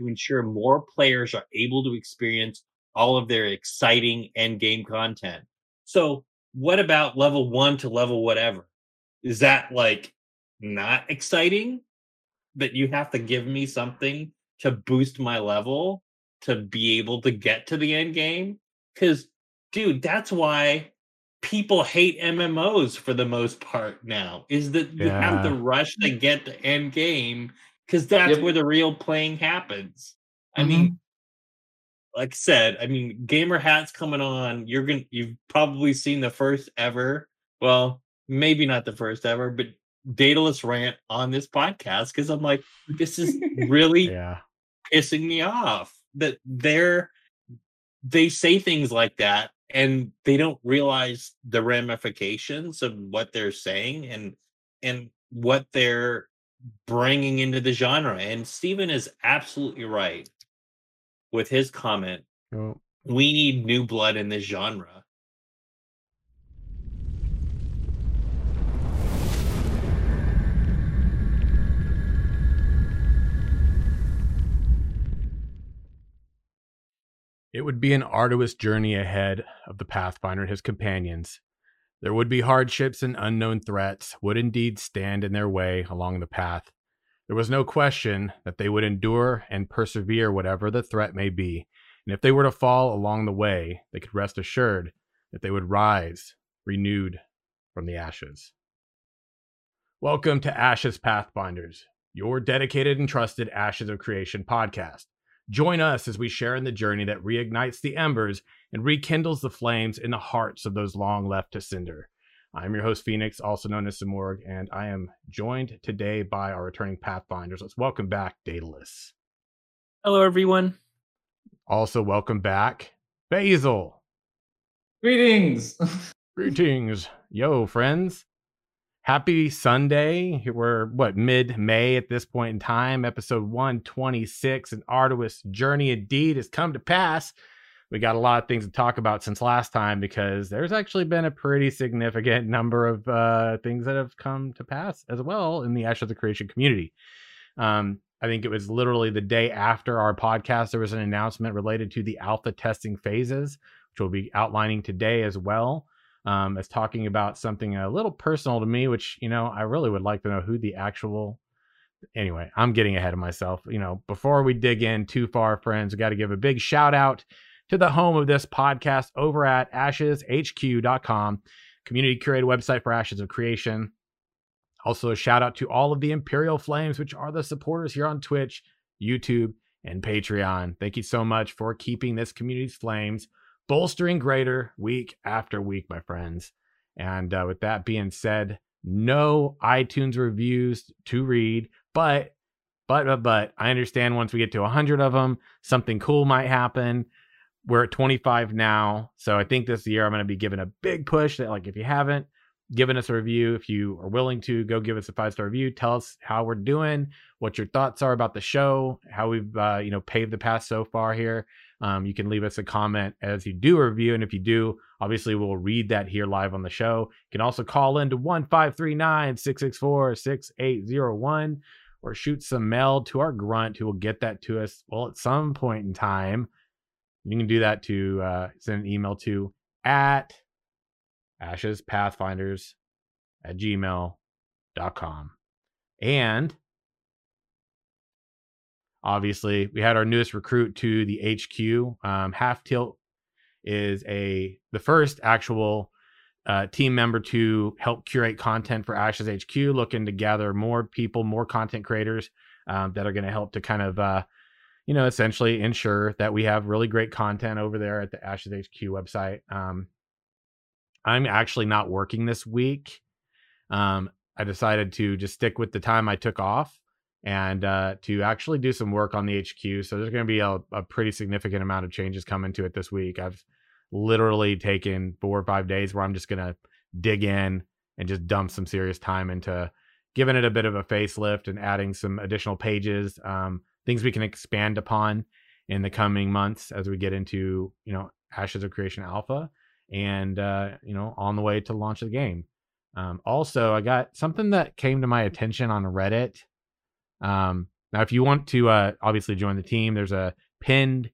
to ensure more players are able to experience all of their exciting end game content. So, what about level one to level whatever? Is that like not exciting that you have to give me something to boost my level to be able to get to the end game? Because, dude, that's why people hate MMOs for the most part now, is that you have to rush to get to end game because that's Yep. where the real playing happens. I Mhm. mean, like I said, I mean, gamer hats coming on. You're gonna, you've probably seen the first ever. Well, maybe not the first ever, but Daedalus rant on this podcast because I'm like, this is really Yeah. pissing me off that they're they say things like that and they don't realize the ramifications of what they're saying and and what they're bringing into the genre and Steven is absolutely right with his comment Oh, we need new blood in this genre It would be an arduous journey ahead of the Pathfinder and his companions. There would be hardships and unknown threats would indeed stand in their way along the path. There was no question that they would endure and persevere whatever the threat may be, and if they were to fall along the way, they could rest assured that they would rise renewed from the ashes. Welcome to Ashes Pathfinders, your dedicated and trusted Ashes of Creation podcast. Join us as we share in the journey that reignites the embers and rekindles the flames in the hearts of those long left to cinder. I'm your host, Phoenix, also known as Simorg, and I am joined today by our returning Pathfinders. Let's welcome back Daedalus. hello everyone Also, welcome back Basil. Greetings. Greetings, yo, friends. Happy Sunday. We're what mid May at this point in time. Episode 126. An arduous journey indeed has come to pass. We got a lot of things to talk about since last time because there's actually been a pretty significant number of uh, things that have come to pass as well in the Ash of the Creation community. Um, I think it was literally the day after our podcast, there was an announcement related to the alpha testing phases, which we'll be outlining today as well um, as talking about something a little personal to me, which, you know, I really would like to know who the actual. Anyway, I'm getting ahead of myself. You know, before we dig in too far, friends, we got to give a big shout out to the home of this podcast over at asheshq.com, community curated website for Ashes of Creation. Also, a shout out to all of the Imperial Flames, which are the supporters here on Twitch, YouTube, and Patreon. Thank you so much for keeping this community's flames bolstering greater week after week, my friends. And uh, with that being said, no iTunes reviews to read, but but but but I understand once we get to 100 of them, something cool might happen. We're at 25 now, so I think this year I'm going to be giving a big push that like if you haven't given us a review, if you are willing to go give us a five star review, tell us how we're doing, what your thoughts are about the show, how we've uh, you know paved the path so far here. Um, you can leave us a comment as you do a review. And if you do, obviously we'll read that here live on the show. You can also call in to 1539 664 6801 or shoot some mail to our grunt who will get that to us, well, at some point in time. You can do that to uh, send an email to at ashes pathfinders at gmail.com. And obviously we had our newest recruit to the hq um, half tilt is a the first actual uh, team member to help curate content for ashes hq looking to gather more people more content creators um, that are going to help to kind of uh, you know essentially ensure that we have really great content over there at the ashes hq website. Um, i'm actually not working this week. Um, i decided to just stick with the time i took off and uh, to actually do some work on the HQ. So there's going to be a, a pretty significant amount of changes coming to it this week. I've literally taken four or five days where I'm just going to dig in and just dump some serious time into giving it a bit of a facelift and adding some additional pages, um, things we can expand upon in the coming months as we get into you know Ashes of Creation Alpha and uh, you know on the way to launch of the game. Um, also, I got something that came to my attention on Reddit um, Now, if you want to uh, obviously join the team, there's a pinned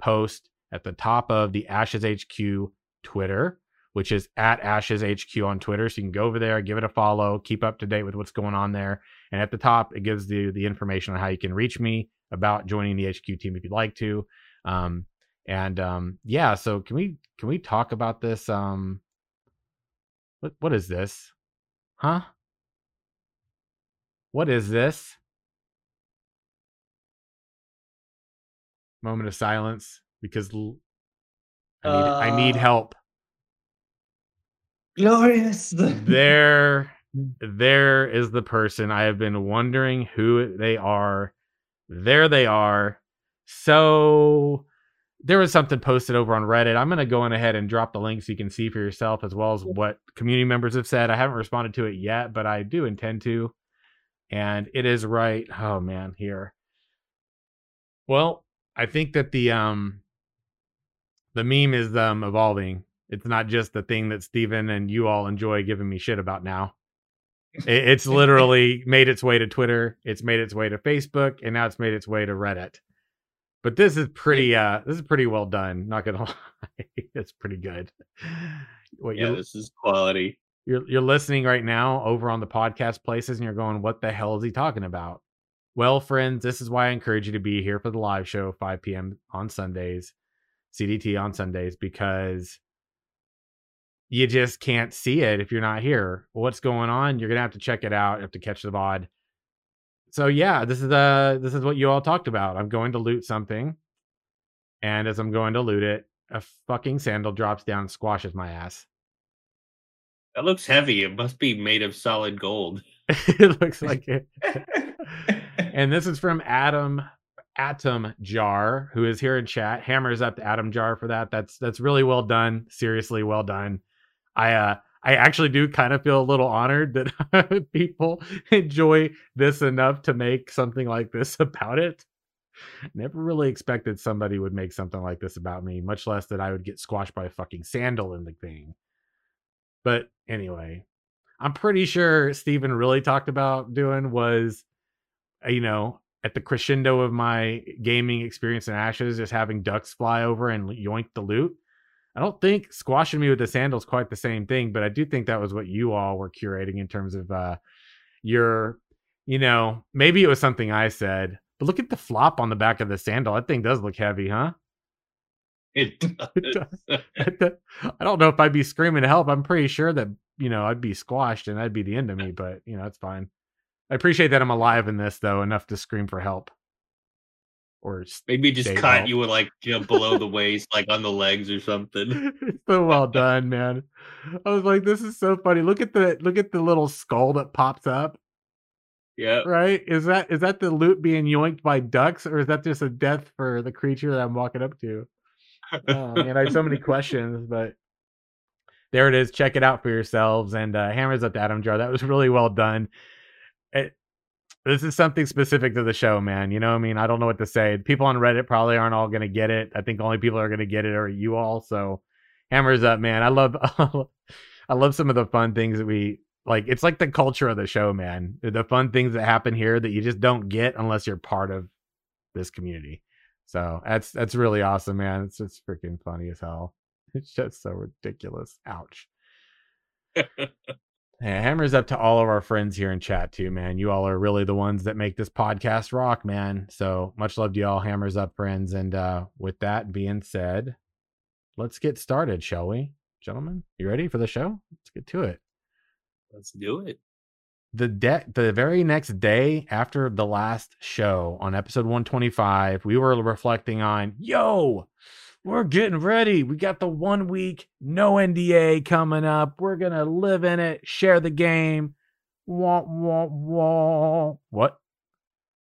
post at the top of the Ashes HQ Twitter, which is at Ashes HQ on Twitter. So you can go over there, give it a follow, keep up to date with what's going on there. And at the top, it gives you the information on how you can reach me about joining the HQ team if you'd like to. Um, and um, yeah, so can we can we talk about this? Um, what what is this? Huh? What is this? Moment of silence because l- I need I need Uh, help. Glorious. There there is the person I have been wondering who they are. There they are. So there was something posted over on Reddit. I'm going to go on ahead and drop the link so you can see for yourself as well as what community members have said. I haven't responded to it yet, but I do intend to. And it is right. Oh man, here. Well, I think that the um the meme is um evolving. It's not just the thing that Steven and you all enjoy giving me shit about now. It- It's literally made its way to Twitter, it's made its way to Facebook, and now it's made its way to Reddit. But this is pretty uh this is pretty well done, not gonna lie. it's pretty good. What Yeah, this is quality. you're you're listening right now over on the podcast places and you're going, what the hell is he talking about? Well, friends, this is why I encourage you to be here for the live show 5 p.m. on Sundays, CDT on Sundays, because you just can't see it if you're not here. What's going on? You're gonna have to check it out. You have to catch the VOD. So yeah, this is uh this is what you all talked about. I'm going to loot something, and as I'm going to loot it, a fucking sandal drops down and squashes my ass. That looks heavy. It must be made of solid gold. it looks like it. and this is from Adam Atom Jar, who is here in chat. Hammers up to Adam Jar for that. That's that's really well done. Seriously, well done. I uh I actually do kind of feel a little honored that people enjoy this enough to make something like this about it. Never really expected somebody would make something like this about me, much less that I would get squashed by a fucking sandal in the thing. But anyway, I'm pretty sure Steven really talked about doing was, you know, at the crescendo of my gaming experience in Ashes, just having ducks fly over and yoink the loot. I don't think squashing me with the sandals quite the same thing, but I do think that was what you all were curating in terms of uh your, you know, maybe it was something I said, but look at the flop on the back of the sandal. That thing does look heavy, huh? It It does. does. I don't know if I'd be screaming to help. I'm pretty sure that you know I'd be squashed and that'd be the end of me. But you know it's fine. I appreciate that I'm alive in this though, enough to scream for help. Or Maybe just cut well. you with like you know below the waist, like on the legs or something. it's so well done, man. I was like, this is so funny. Look at the look at the little skull that pops up. Yeah. Right? Is that is that the loot being yoinked by ducks, or is that just a death for the creature that I'm walking up to? oh man, I have so many questions, but there it is. Check it out for yourselves. And uh, hammers up to Adam Jar. That was really well done. It, this is something specific to the show, man. You know, I mean, I don't know what to say. People on Reddit probably aren't all going to get it. I think only people are going to get it are you all. So, hammers up, man. I love, I love some of the fun things that we like. It's like the culture of the show, man. The fun things that happen here that you just don't get unless you're part of this community. So that's that's really awesome, man. It's just freaking funny as hell. It's just so ridiculous. Ouch. Yeah, hammers up to all of our friends here in chat too, man. You all are really the ones that make this podcast rock, man. So much love to y'all, hammers up, friends. And uh with that being said, let's get started, shall we, gentlemen? You ready for the show? Let's get to it. Let's do it. the de- the very next day after the last show on episode 125 we were reflecting on yo we're getting ready. We got the one week no nda coming up. We're gonna live in it share the game. Wah, wah, wah. what?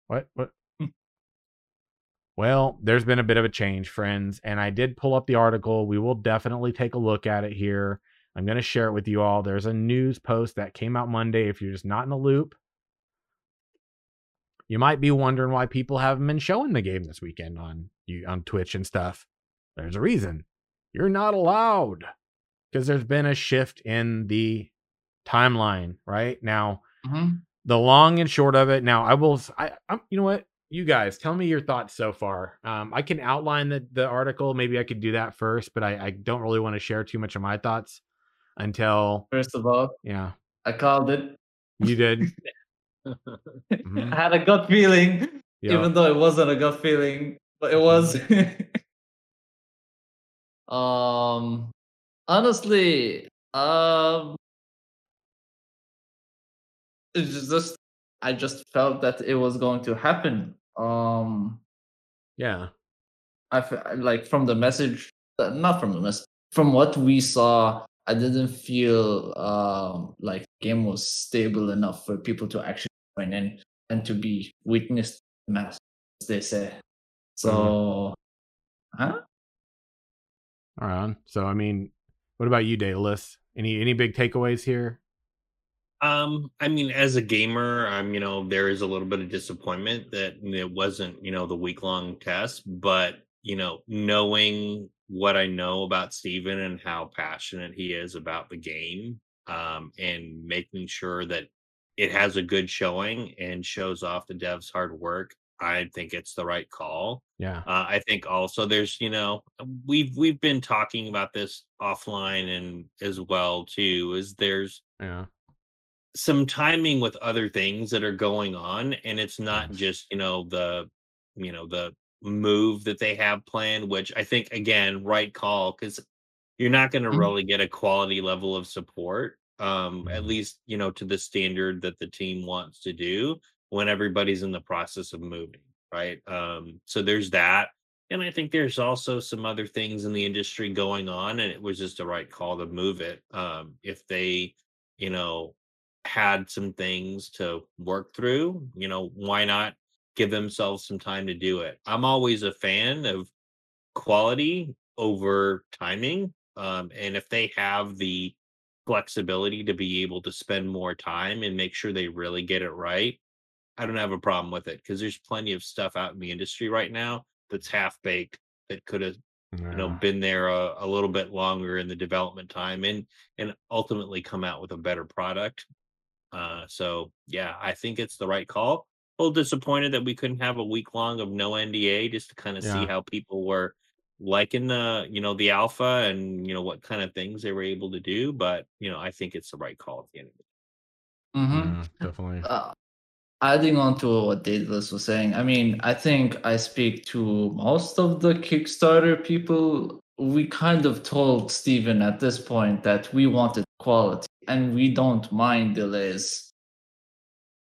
What? What? Hmm. Well there's been a bit of a change friends and i did pull up the article. We will definitely take a look at it here. I'm going to share it with you all. There's a news post that came out Monday. If you're just not in the loop, you might be wondering why people haven't been showing the game this weekend on you on Twitch and stuff. There's a reason. You're not allowed because there's been a shift in the timeline. Right now, Mhm. the long and short of it. Now, I will. I, I'm. You know what? You guys, tell me your thoughts so far. Um, I can outline the the article. Maybe I could do that first, but I, I don't really want to share too much of my thoughts until. First of all, yeah, I called it. You did. mm-hmm. I had a gut feeling, yep. even though it wasn't a gut feeling, but it was. um, honestly, um, it's just I just felt that it was going to happen. Um, yeah, I like from the message, uh, not from the message, from what we saw. I didn't feel um, like game was stable enough for people to actually join in and to be witnessed mass, as they say. So, mm-hmm. huh? All right. So, I mean, what about you, Daedalus? Any any big takeaways here? Um, I mean, as a gamer, I'm, you know, there is a little bit of disappointment that it wasn't, you know, the week long test, but, you know, knowing what I know about Steven and how passionate he is about the game, um, and making sure that it has a good showing and shows off the devs' hard work, I think it's the right call. Yeah. Uh, I think also there's, you know, we've we've been talking about this offline and as well too. Is there's yeah some timing with other things that are going on and it's not just you know the you know the move that they have planned which i think again right call because you're not going to mm-hmm. really get a quality level of support um at mm-hmm. least you know to the standard that the team wants to do when everybody's in the process of moving right um so there's that and i think there's also some other things in the industry going on and it was just a right call to move it um if they you know had some things to work through, you know, why not give themselves some time to do it? I'm always a fan of quality over timing. Um, and if they have the flexibility to be able to spend more time and make sure they really get it right, I don't have a problem with it because there's plenty of stuff out in the industry right now that's half baked that could have yeah. you know been there a, a, little bit longer in the development time and and ultimately come out with a better product uh, so yeah, I think it's the right call. A little disappointed that we couldn't have a week long of no NDA just to kind of yeah. see how people were liking the you know the alpha and you know what kind of things they were able to do. But you know, I think it's the right call at the end of it. Mm-hmm. Yeah, definitely. Uh, adding on to what Daedalus was saying, I mean, I think I speak to most of the Kickstarter people. We kind of told Steven at this point that we wanted quality and we don't mind delays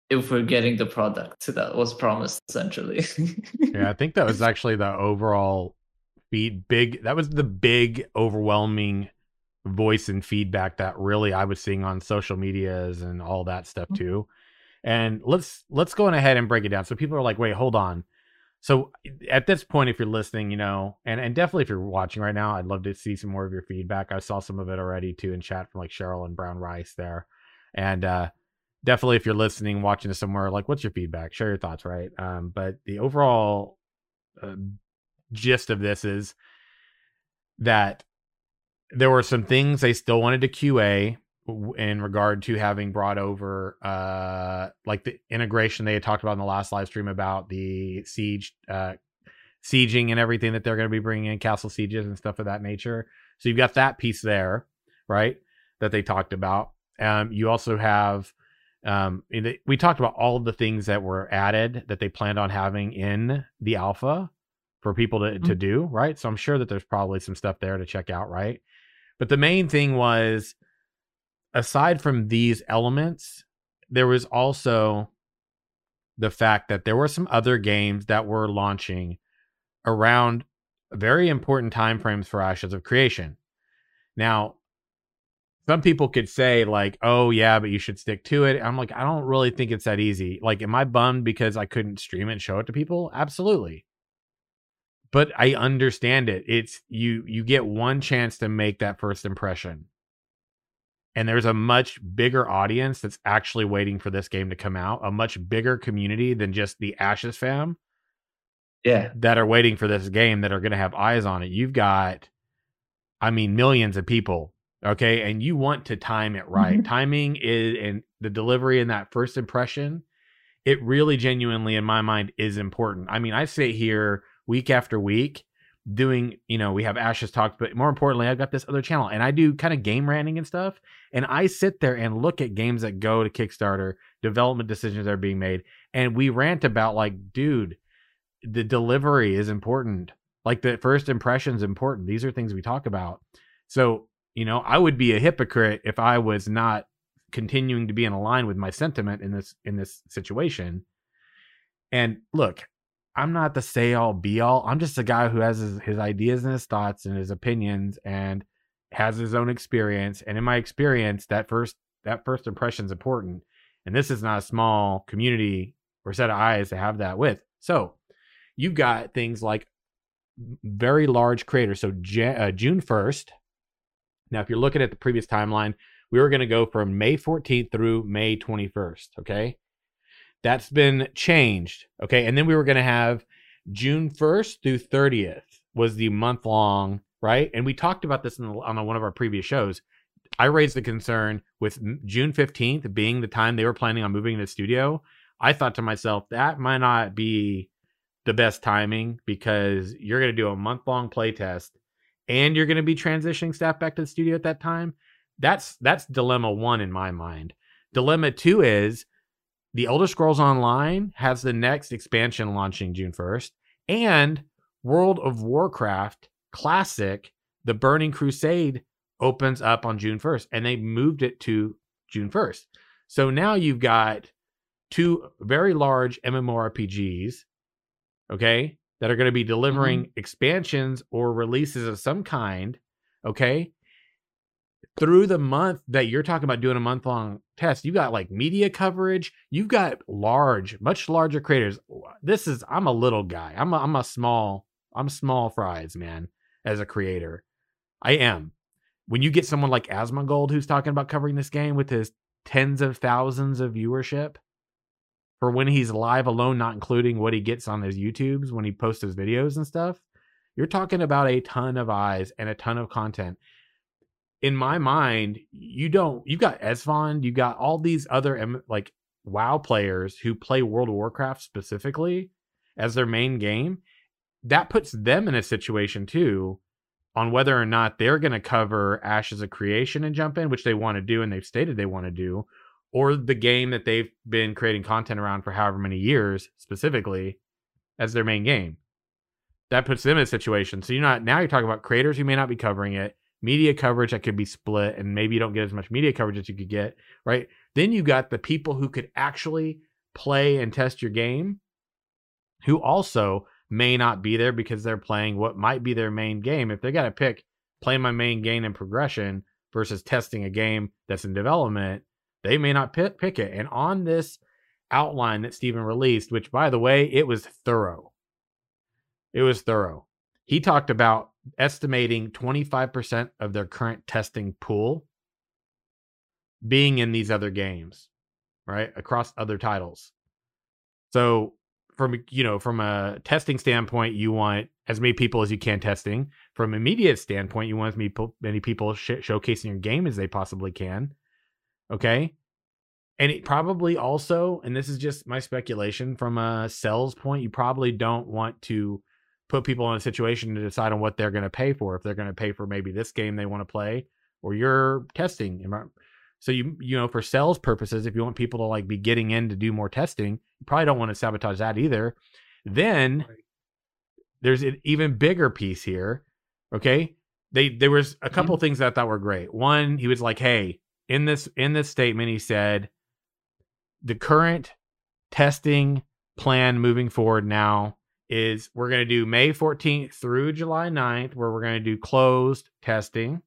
if we're getting the product that was promised essentially yeah i think that was actually the overall feed big that was the big overwhelming voice and feedback that really i was seeing on social medias and all that stuff mm-hmm. too and let's let's go on ahead and break it down. So people are like wait hold on. So at this point if you're listening you know and, and definitely if you're watching right now i'd love to see some more of your feedback. I saw some of it already too in chat from like cheryl and brown rice there. And uh definitely if you're listening watching this somewhere like what's your feedback? Share your thoughts right? Um but the overall uh, gist of this is that there were some things they still wanted to qa in regard to having brought over uh like the integration they had talked about in the last live stream about the siege uh sieging and everything that they're going to be bringing in castle sieges and stuff of that nature. So you've got that piece there right that they talked about. Um you also have um we talked about all of the things that were added that they planned on having in the alpha for people to, mm-hmm. to do right? So i'm sure that there's probably some stuff there to check out right? But the main thing was aside from these elements, there was also the fact that there were some other games that were launching around very important time frames for Ashes of Creation. Now, some people could say like, "Oh yeah, but you should stick to it." I'm like, I don't really think it's that easy. Like, am I bummed because I couldn't stream it and show it to people? Absolutely. But I understand it. It's you you get one chance to make that first impression and there's a much bigger audience that's actually waiting for this game to come out a much bigger community than just the ashes fam yeah that are waiting for this game that are going to have eyes on it you've got i mean millions of people Okay. And you want to time it right. Mhm. Timing is and the delivery and that first impression, it really genuinely, in my mind, is important. I mean, I sit here week after week doing, you know, we have Ashes Talks, but more importantly, I've got this other channel and I do kind of game ranting and stuff. And I sit there and look at games that go to Kickstarter, development decisions that are being made, and we rant about like, dude, the delivery is important. Like the first impression is important. These are things we talk about. So, you know, I would be a hypocrite if I was not continuing to be in line with my sentiment in this in this situation. And look, I'm not the say all be all. I'm just a guy who has his, his ideas and his thoughts and his opinions and has his own experience. And in my experience, that first that first impression is important. And this is not a small community or set of eyes to have that with. So you've got things like very large creators. So uh, June 1st. Now, if you're looking at the previous timeline, we were going to go from May 14th through May 21st. Okay. That's been changed. Okay. And then we were going to have June 1st through 30th was the month long, right? And we talked about this the, on one of our previous shows. I raised the concern with June 15th being the time they were planning on moving to the studio. I thought to myself, that might not be the best timing because you're going to do a month long play test and you're going to be transitioning staff back to the studio at that time. That's that's dilemma 1 in my mind. Dilemma 2 is the Elder Scrolls Online has the next expansion launching June 1st and World of Warcraft Classic The Burning Crusade opens up on June 1st and they moved it to June 1st. So now you've got two very large MMORPGs, okay, that are going to be mm-hmm. delivering expansions or releases of some kind, okay, through the month that you're talking about doing a month long test. You got like media coverage, you've got large, much larger creators. This is, I'm a little guy, I'm a, I'm a small, I'm small fries, man, as a creator. I am. When you get someone like Asmongold who's talking about covering this game with his tens of thousands of viewership for when he's live alone, not including what he gets on his YouTubes when he posts his videos and stuff. You're talking about a ton of eyes and a ton of content. In my mind, you don't. You've got Esfand, You've got all these other like WoW players who play World of Warcraft specifically as their main game. That puts them in a situation too on whether or not they're going to cover Ashes of Creation and jump in, which they want to do and they've stated they want to do, or the game that they've been creating content around for however many years specifically as their main game. That puts them in a situation. So you're not now you're talking about creators who may not be covering it, media coverage that could be split, and maybe you don't get as much media coverage as you could get, right? Then you got the people who could actually play and test your game who also may not be there because they're playing what might be their main game. If they got to pick play my main game and progression versus testing a game that's in development, they may not pick, pick it. And on this outline that Steven released, which by the way, it was thorough. It was thorough. He talked about estimating 25% of their current testing pool being in these other games, right? Across other titles. So from you know from a testing standpoint you want as many people as you can testing from a media standpoint you want as many, many people sh- showcasing your game as they possibly can okay and it probably also and this is just my speculation from a sales point you probably don't want to put people in a situation to decide on what they're going to pay for. If they're going to pay for maybe this game they want to play or your testing so you you know for sales purposes if you want people to like be getting in to do more testing you probably don't want to sabotage that either. Then there's an even bigger piece here okay? They there was a mm-hmm. couple things that I thought were great. One he was like hey in this in this statement he said the current testing plan moving forward now is we're going to do May 14th through July 9th where we're going to do closed testing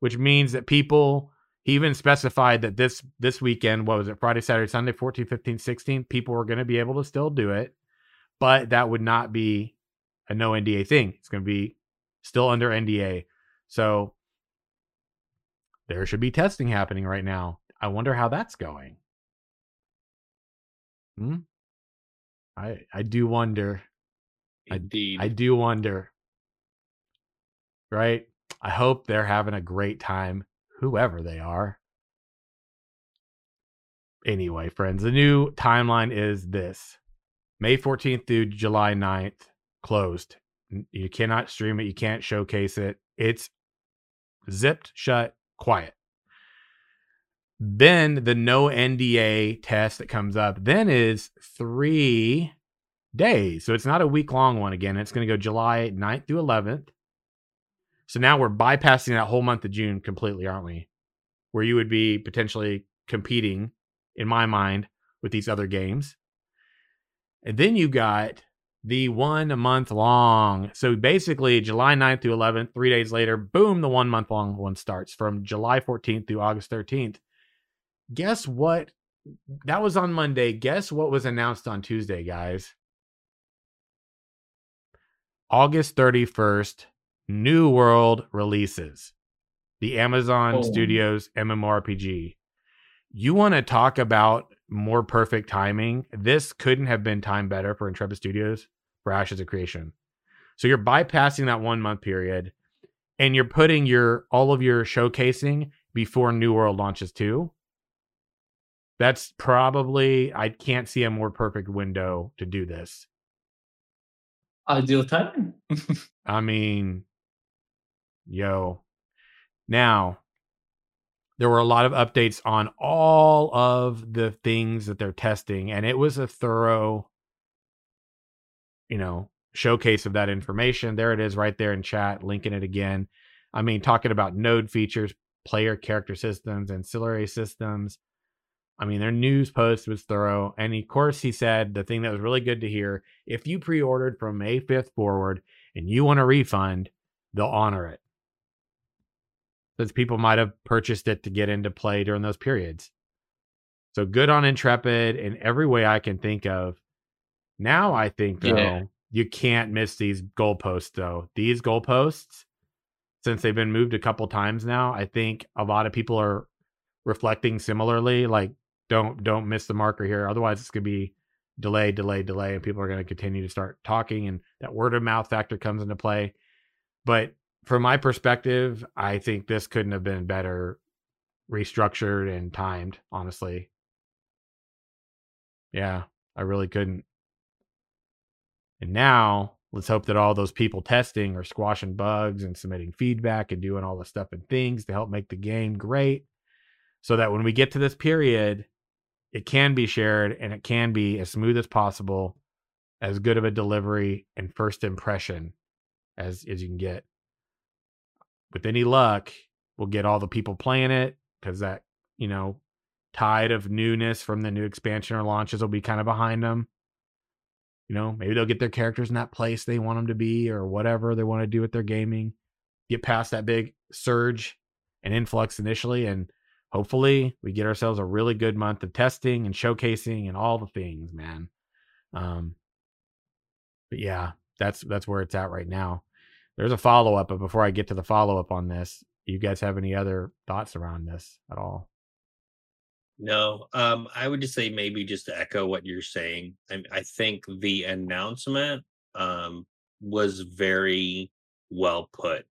which means that people he even specified that this this weekend what was it friday saturday sunday 14 15 16 people were going to be able to still do it but that would not be a no nda thing. It's going to be still under nda so there should be testing happening right now. I wonder how that's going. Hmm i i do wonder I- Indeed. I do wonder. Right? I hope they're having a great time, whoever they are. Anyway, friends, the new timeline is this May 14th through July 9th, closed. You cannot stream it, you can't showcase it. It's zipped shut, quiet. Then the no NDA test that comes up then is three days. So it's not a week long one again. It's going to go July 9th through 11th. So now we're bypassing that whole month of June completely, aren't we? Where you would be potentially competing, in my mind, with these other games. And then you got the one month long. So basically, July 9th through 11th, three days later, boom, the one month long one starts from July 14th through August 13th. Guess what? That was on Monday. Guess what was announced on Tuesday, guys? August 31st, New World releases the Amazon oh. Studios MMORPG. You want to talk about more perfect timing? This couldn't have been timed better for Intrepid Studios for Ashes of Creation. So you're bypassing that one month period and you're putting your all of your showcasing before New World launches too. That's probably I can't see a more perfect window to do this. Ideal timing. I mean, yo. Now, there were a lot of updates on all of the things that they're testing, and it was a thorough, you know, showcase of that information. There it is right there in chat, linking it again. I mean, talking about node features, player character systems, ancillary systems, I mean, their news post was thorough. And of course, he said the thing that was really good to hear if you pre ordered from May 5th forward and you want a refund, they'll honor it. Since people might have purchased it to get into play during those periods. So good on Intrepid in every way I can think of. Now I think though yeah. you can't miss these goalposts though. These goalposts, since they've been moved a couple times now, I think a lot of people are reflecting similarly. Like don't don't miss the marker here. Otherwise, it's gonna be delay, delay, delay, and people are gonna continue to start talking, and that word of mouth factor comes into play. But from my perspective, I think this couldn't have been better restructured and timed. Honestly, yeah, I really couldn't. And now let's hope that all those people testing are squashing bugs and submitting feedback and doing all the stuff and things to help make the game great so that when we get to this period it can be shared and it can be as smooth as possible, as good of a delivery and first impression as as you can get. With any luck, we'll get all the people playing it because that you know tide of newness from the new expansion or launches will be kind of behind them. You know, maybe they'll get their characters in that place they want them to be or whatever they want to do with their gaming. Get past that big surge and influx initially and hopefully we get ourselves a really good month of testing and showcasing and all the things, man. Um, but yeah, that's that's where it's at right now. There's a follow up, but before I get to the follow up on this, you guys have any other thoughts around this at all? No, um, I would just say maybe just to echo what you're saying. I, I think the announcement um, was very well put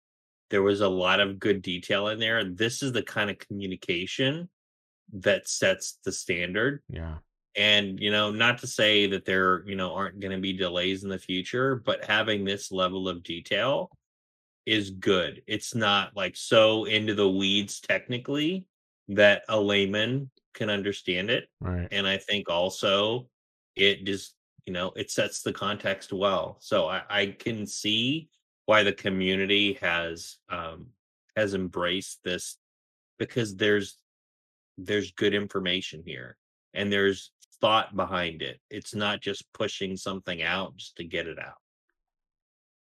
there was a lot of good detail in there. This is the kind of communication that sets the standard. Yeah. And, you know, not to say that there, you know, aren't going to be delays in the future, but having this level of detail is good. It's not like so into the weeds technically that a layman can understand it. Right. And I think also it just, you know, it sets the context well. So I, I can see why the community has um, has embraced this because there's there's good information here and there's thought behind it. It's not just pushing something out just to get it out.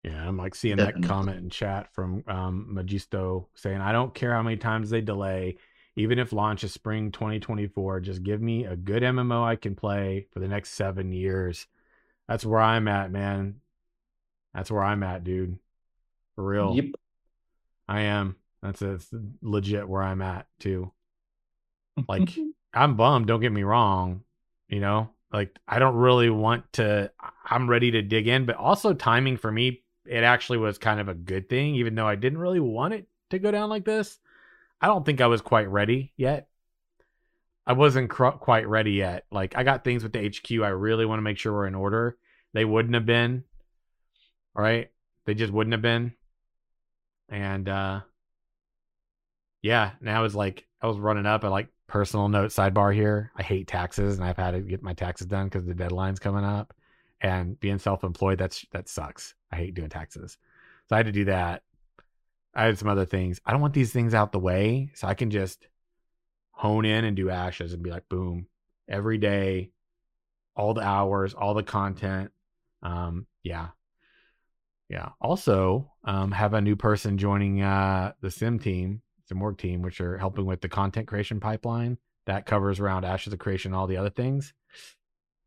Yeah, I'm like seeing Definitely. that comment in chat from um, Magisto saying, "I don't care how many times they delay, even if launch is spring 2024. Just give me a good MMO I can play for the next seven years." That's where I'm at, man. That's where I'm at, dude. For real. Yep. I am. That's, that's legit where I'm at too. Like I'm bummed, don't get me wrong. You know, like I don't really want to I'm ready to dig in, but also timing for me it actually was kind of a good thing, even though I didn't really want it to go down like this. I don't think I was quite ready yet. I wasn't cr- quite ready yet. Like I got things with the HQ I really want to make sure were in order. They wouldn't have been. Right? They just wouldn't have been. And uh yeah, now it's like I was running up a like personal note sidebar here. I hate taxes and I've had to get my taxes done because the deadline's coming up. And being self-employed, that's that sucks. I hate doing taxes. So I had to do that. I had some other things. I don't want these things out the way, so I can just hone in and do ashes and be like, boom, every day, all the hours, all the content. Um, yeah. Yeah. Also, um, have a new person joining uh the sim team, sim work team, which are helping with the content creation pipeline that covers around ashes of creation, and all the other things.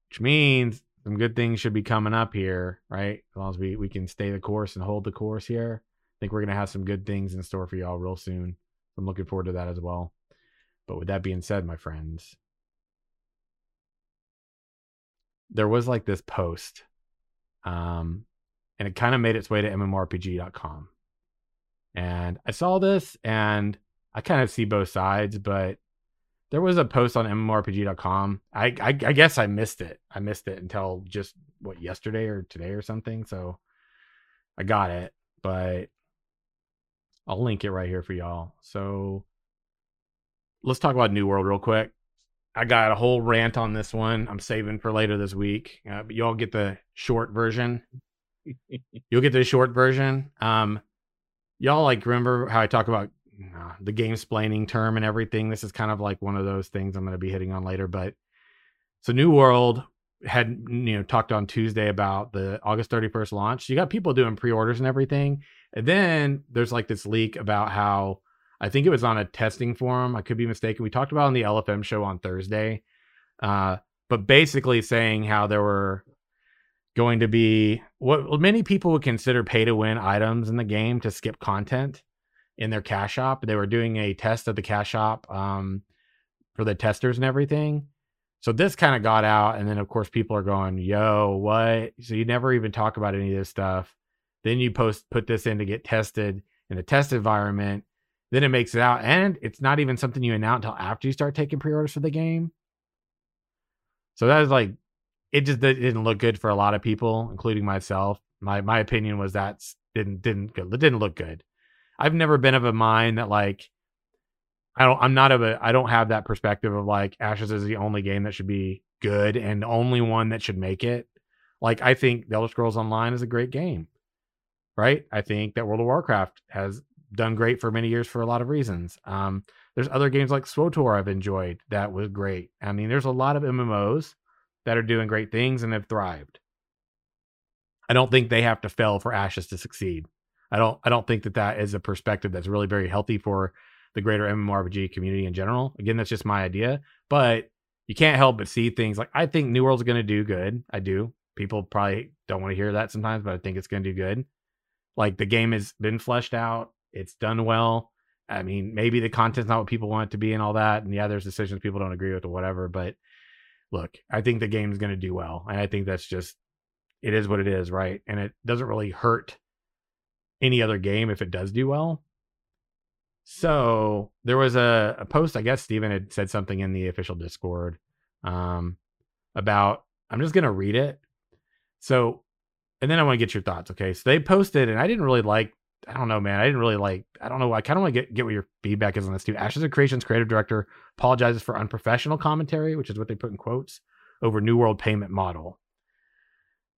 Which means some good things should be coming up here, right? As long as we, we can stay the course and hold the course here. I think we're gonna have some good things in store for y'all real soon. I'm looking forward to that as well. But with that being said, my friends, there was like this post, um, and it kind of made its way to MMORPG.com. And I saw this and I kind of see both sides, but there was a post on MMORPG.com. I, I, I guess I missed it. I missed it until just what yesterday or today or something. So I got it, but I'll link it right here for y'all. So let's talk about New World real quick. I got a whole rant on this one. I'm saving for later this week. Uh, but y'all get the short version. You'll get the short version. Um, y'all like remember how I talk about uh, the game splaining term and everything. This is kind of like one of those things I'm going to be hitting on later. But so New World had you know talked on Tuesday about the August 31st launch. You got people doing pre-orders and everything, and then there's like this leak about how I think it was on a testing forum. I could be mistaken. We talked about on the LFM show on Thursday. Uh, but basically saying how there were going to be what many people would consider pay to win items in the game to skip content in their cash shop. They were doing a test of the cash shop um, for the testers and everything. So this kind of got out, and then of course people are going, "Yo, what?" So you never even talk about any of this stuff. Then you post put this in to get tested in a test environment, then it makes it out, and it's not even something you announce until after you start taking pre-orders for the game. So that is like, it just it didn't look good for a lot of people, including myself. My my opinion was that didn't didn't good. Didn't look good. I've never been of a mind that like I don't I'm not of a I don't have that perspective of like Ashes is the only game that should be good and only one that should make it. Like I think The Elder Scrolls Online is a great game. Right? I think that World of Warcraft has done great for many years for a lot of reasons. Um, there's other games like SWTOR I've enjoyed that was great. I mean, there's a lot of MMOs that are doing great things and have thrived. I don't think they have to fail for Ashes to succeed. I don't. I don't think that that is a perspective that's really very healthy for the greater MMORPG community in general. Again, that's just my idea, but you can't help but see things like I think New World's going to do good. I do. People probably don't want to hear that sometimes, but I think it's going to do good. Like the game has been fleshed out. It's done well. I mean, maybe the content's not what people want it to be and all that. And yeah, there's decisions people don't agree with or whatever. But look, I think the game's going to do well. And I think that's just, it is what it is, right? And it doesn't really hurt any other game if it does do well. So there was a, a post, I guess Steven had said something in the official Discord um, about, I'm just going to read it. So, and then I want to get your thoughts. Okay. So they posted, and I didn't really like I don't know, man. I didn't really like. I don't know. I kind of want to get get what your feedback is on this too. Ashes of Creation's creative director apologizes for unprofessional commentary, which is what they put in quotes over New World payment model.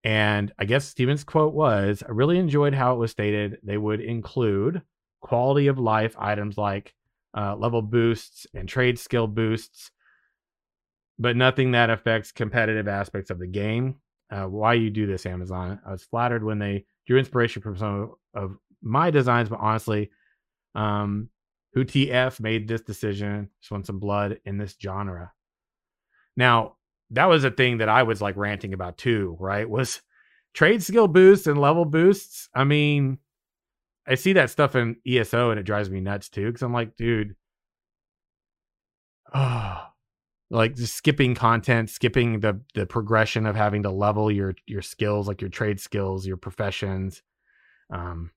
And I guess Steven's quote was, "I really enjoyed how it was stated. They would include quality of life items like uh, level boosts and trade skill boosts, but nothing that affects competitive aspects of the game." Uh, why you do this, Amazon? I was flattered when they drew inspiration from some of my designs, but honestly, um, who TF made this decision? Just want some blood in this genre. Now, that was a thing that I was like ranting about too, right? Was trade skill boosts and level boosts. I mean, I see that stuff in ESO and it drives me nuts too. Cause I'm like, dude, oh, like just skipping content, skipping the the progression of having to level your your skills, like your trade skills, your professions, Um,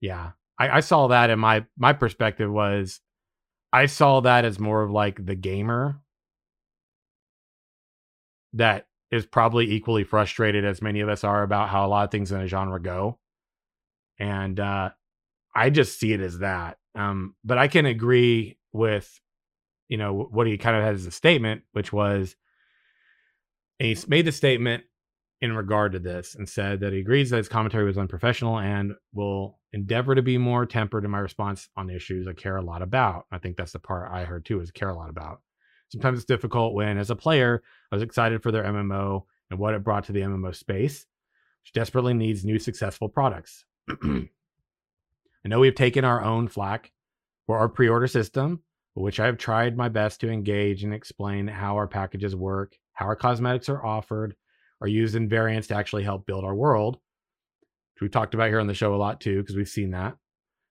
yeah, I, I saw that, and my my perspective was, I saw that as more of like the gamer that is probably equally frustrated as many of us are about how a lot of things in a genre go, and uh, I just see it as that. Um, but I can agree with, you know, what he kind of had as a statement, which was, he made the statement in regard to this and said that he agrees that his commentary was unprofessional and will endeavor to be more tempered in my response on issues I care a lot about. I think that's the part I heard too is care a lot about. Sometimes it's difficult when, as a player, I was excited for their MMO and what it brought to the MMO space, which desperately needs new successful products. I know we've taken our own flack for our pre order system, which I have tried my best to engage and explain how our packages work, how our cosmetics are offered, are used in variants to actually help build our world, which we've talked about here on the show a lot too, because we've seen that.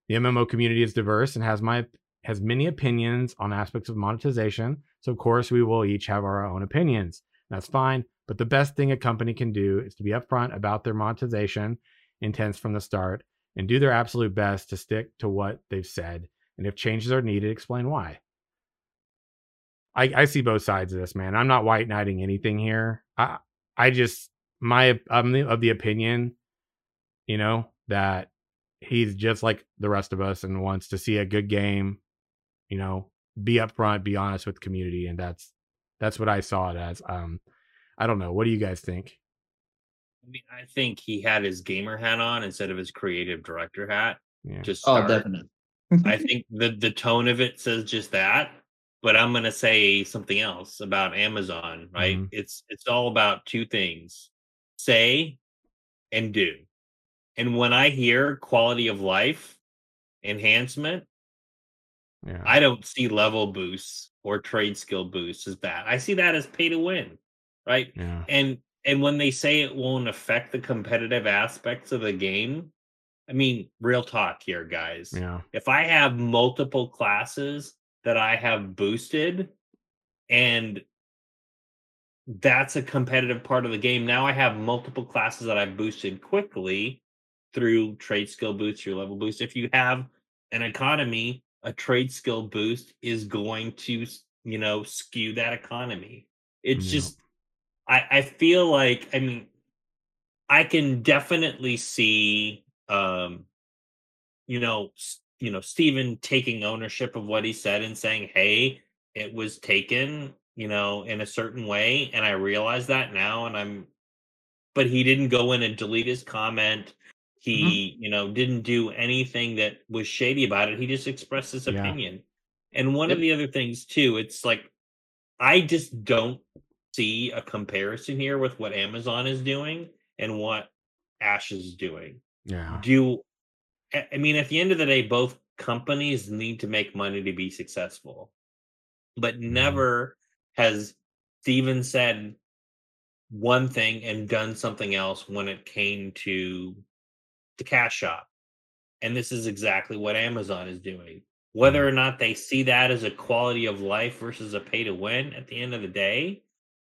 The MMO community is diverse and has my has many opinions on aspects of monetization. So of course we will each have our own opinions. That's fine. But the best thing a company can do is to be upfront about their monetization intents from the start and do their absolute best to stick to what they've said. And if changes are needed, explain why. I, I see both sides of this, man. I'm not white knighting anything here. I I just my I'm the, of the opinion, you know, that he's just like the rest of us and wants to see a good game, you know, be upfront, be honest with the community, and that's that's what I saw it as. Um, I don't know. What do you guys think? I mean, I think he had his gamer hat on instead of his creative director hat. Yeah. Just Oh, definitely. I think the the tone of it says just that, but I'm gonna say something else about Amazon, right? Mhm. It's it's all about two things: say and do. And when I hear quality of life enhancement, Yeah. I don't see level boosts or trade skill boosts as that. I see that as pay to win, right? yeah. And and when they say it won't affect the competitive aspects of the game, I mean, real talk here, guys. Yeah. If I have multiple classes that I have boosted and that's a competitive part of the game. Now I have multiple classes that I've boosted quickly through trade skill boost, your level boost. If you have an economy, a trade skill boost is going to, you know, skew that economy. It's Yep. just, I, I feel like, I mean, I can definitely see, um, you know, you know, Steven taking ownership of what he said and saying, "Hey, it was taken, you know, in a certain way," and I realize that now, and I'm, but he didn't go in and delete his comment. Mm-hmm. He, you know, didn't do anything that was shady about it. He just expressed his Yeah. opinion. And one of the other things too, it's like I just don't see a comparison here with what Amazon is doing and what Ash is doing. Yeah. Do I mean at the end of the day, both companies need to make money to be successful. But mm-hmm. never has Steven said one thing and done something else when it came to the cash shop. And this is exactly what Amazon is doing. Whether or not they see that as a quality of life versus a pay to win at the end of the day,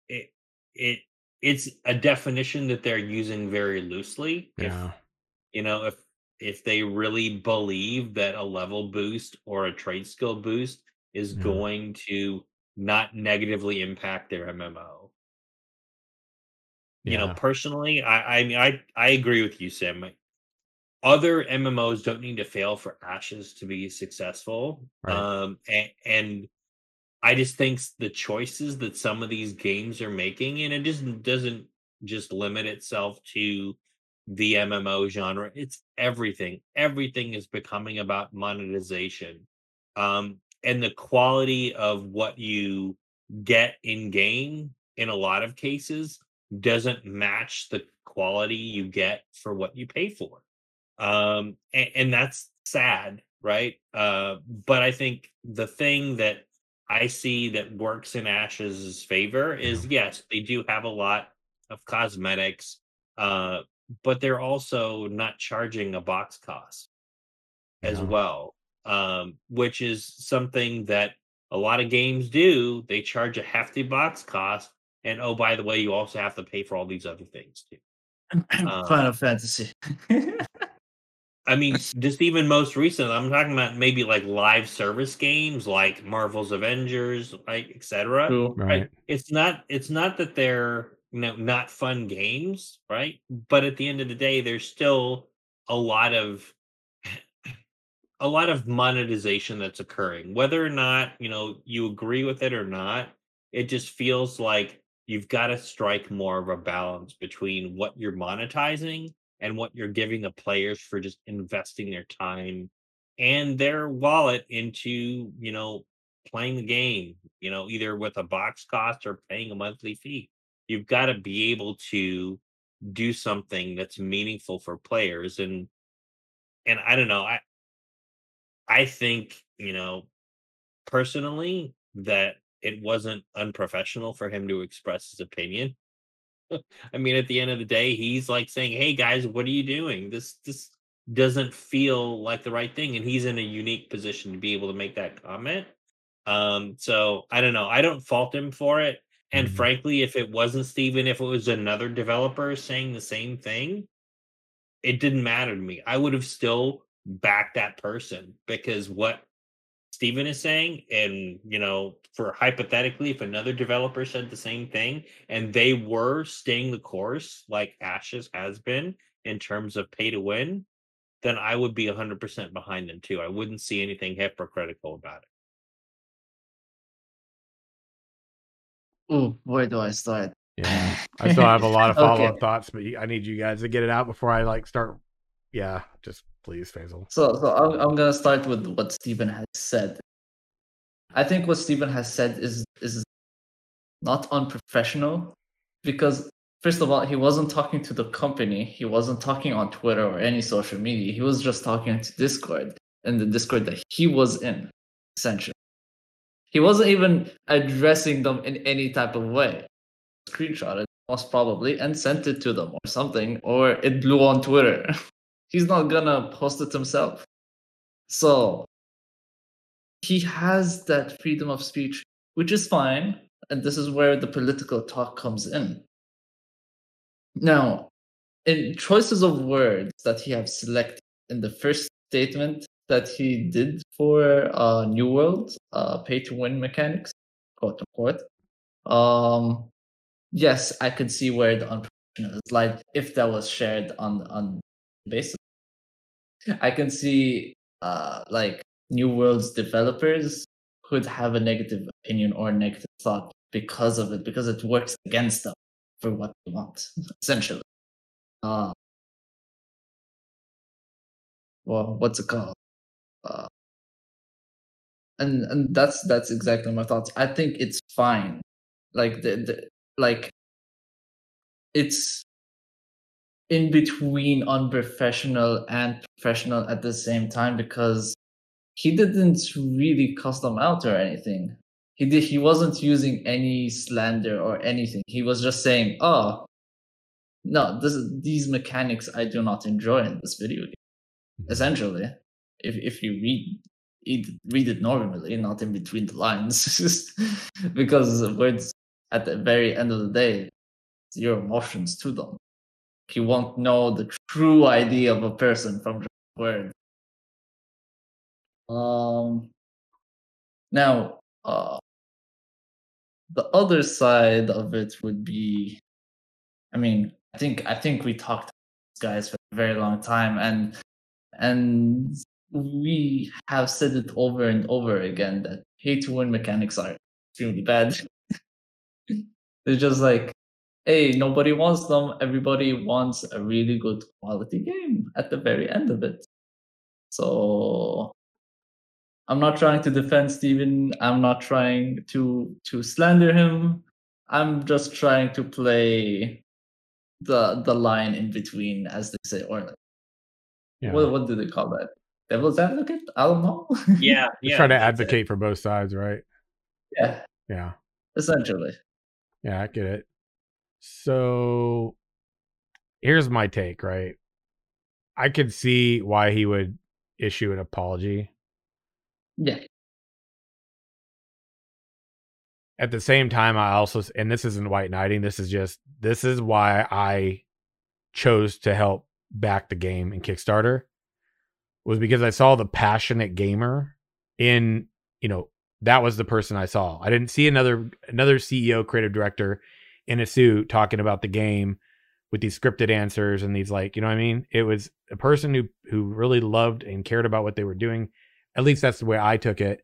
it it it's a definition that they're using very loosely. If Yeah. you know, if if they really believe that a level boost or a trade skill boost is Yeah. going to not negatively impact their MMO. You know, personally, I I mean I I agree with you, Sam. Other MMOs don't need to fail for Ashes to be successful. Right. Um and, and I just think the choices that some of these games are making, and it just doesn't just limit itself to the MMO genre. It's everything. Everything is becoming about monetization. Um, and the quality of what you get in game in a lot of cases doesn't match the quality you get for what you pay for. Um, and, and that's sad, right? Uh, but I think the thing that I see that works in Ash's favor is yes, they do have a lot of cosmetics, uh, but they're also not charging a box cost as Yeah. well, um, which is something that a lot of games do. They charge a hefty box cost, and oh, by the way, you also have to pay for all these other things too. Um, Final Fantasy. I mean, just even most recent, I'm talking about maybe like live service games like Marvel's Avengers, like etc. True. Right. It's not it's not that they're you know not fun games, right? But at the end of the day, there's still a lot of a lot of monetization that's occurring. Whether or not, you know, you agree with it or not, it just feels like you've got to strike more of a balance between what you're monetizing and what you're giving the players for just investing their time and their wallet into, you know, playing the game, you know, either with a box cost or paying a monthly fee. You've got to be able to do something that's meaningful for players and and I don't know, I I think, you know, personally that it wasn't unprofessional for him to express his opinion. I mean, at the end of the day, he's like saying, "Hey guys, what are you doing? This this doesn't feel like the right thing." And he's in a unique position to be able to make that comment. Um, so I don't know. I don't fault him for it. And Mhm. frankly, if it wasn't Steven, if it was another developer saying the same thing, it didn't matter to me. I would have still backed that person because what Steven is saying, and you know, for hypothetically, if another developer said the same thing and they were staying the course like Ashes has been in terms of pay to win, then I would be 100% behind them too. I wouldn't see anything hypocritical about it. Ooh, where do I start? Yeah. I still have a lot of follow up thoughts, but I need you guys to get it out before I like start. Yeah, just please, Faisal. So, so I'm, I'm gonna start with what Steven has said. I think what Steven has said is is not unprofessional because first of all, he wasn't talking to the company. He wasn't talking on Twitter or any social media. He was just talking to Discord and the Discord that he was in, essentially. He wasn't even addressing them in any type of way. Screenshot it most probably and sent it to them or something, or it blew on Twitter. He's not gonna post it himself. So he has that freedom of speech, which is fine. And this is where the political talk comes in. Now, in choices of words that he have selected in the first statement that he did for uh, New World, uh, pay to win mechanics, quote unquote, um, yes, I could see where the unprofessional is. Like if that was shared on on basis, I can see uh, like New World's developers could have a negative opinion or negative thought because of it, because it works against them for what they want, essentially. Uh, well, what's it called? Uh, and and that's that's exactly my thoughts. I think it's fine. Like the, the like it's in between unprofessional and professional at the same time because he didn't really custom out or anything. He did he wasn't using any slander or anything. He was just saying, "Oh, no, this these mechanics I do not enjoy in this video game." Essentially, if if you read it, read it normally, not in between the lines, because words at the very end of the day, your emotions to them. You won't know the true idea of a person from just words. Um. Now, uh, the other side of it would be, I mean, I think I think we talked guys for a very long time, and and we have said it over and over again that pay to win mechanics are extremely bad. They're just like, hey, nobody wants them. Everybody wants a really good quality game at the very end of it. So I'm not trying to defend Steven. I'm not trying to to slander him. I'm just trying to play the the line in between, as they say, or like, Yeah. what what do they call that? Devil's advocate? I don't know. Yeah, Just yeah. try to that's it. advocate for both sides, right? yeah, Yeah. essentially. Yeah, I get it. So here's my take, right? I could see why he would issue an apology. Yeah. At the same time, I also, and this isn't white knighting, this is just, this is why I chose to help back the game in Kickstarter. Was because I saw the passionate gamer in, you know, that was the person I saw. I didn't see another another CEO, creative director in a suit talking about the game with these scripted answers and these like, you know what I mean? It was a person who who really loved and cared about what they were doing. At least that's the way I took it.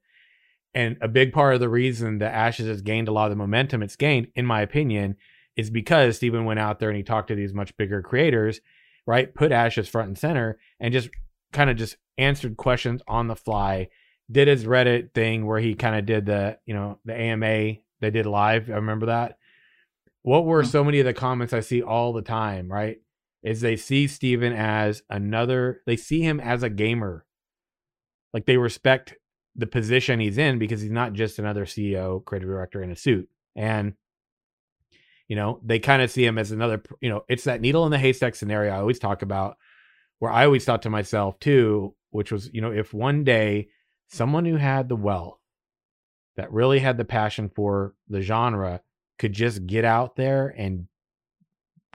And a big part of the reason that Ashes has gained a lot of the momentum it's gained, in my opinion, is because Steven went out there and he talked to these much bigger creators, right? Put Ashes front and center and just kind of just answered questions on the fly. Did his Reddit thing where he kind of did the, you know, the AMA they did live. I remember that. What were mm-hmm. so many of the comments I see all the time, right? Is they see Steven as another, they see him as a gamer. Like they respect the position he's in because he's not just another CEO, creative director in a suit. And you know, they kind of see him as another, you know, it's that needle in the haystack scenario I always talk about where I always thought to myself too, which was, you know, if one day someone who had the wealth that really had the passion for the genre could just get out there and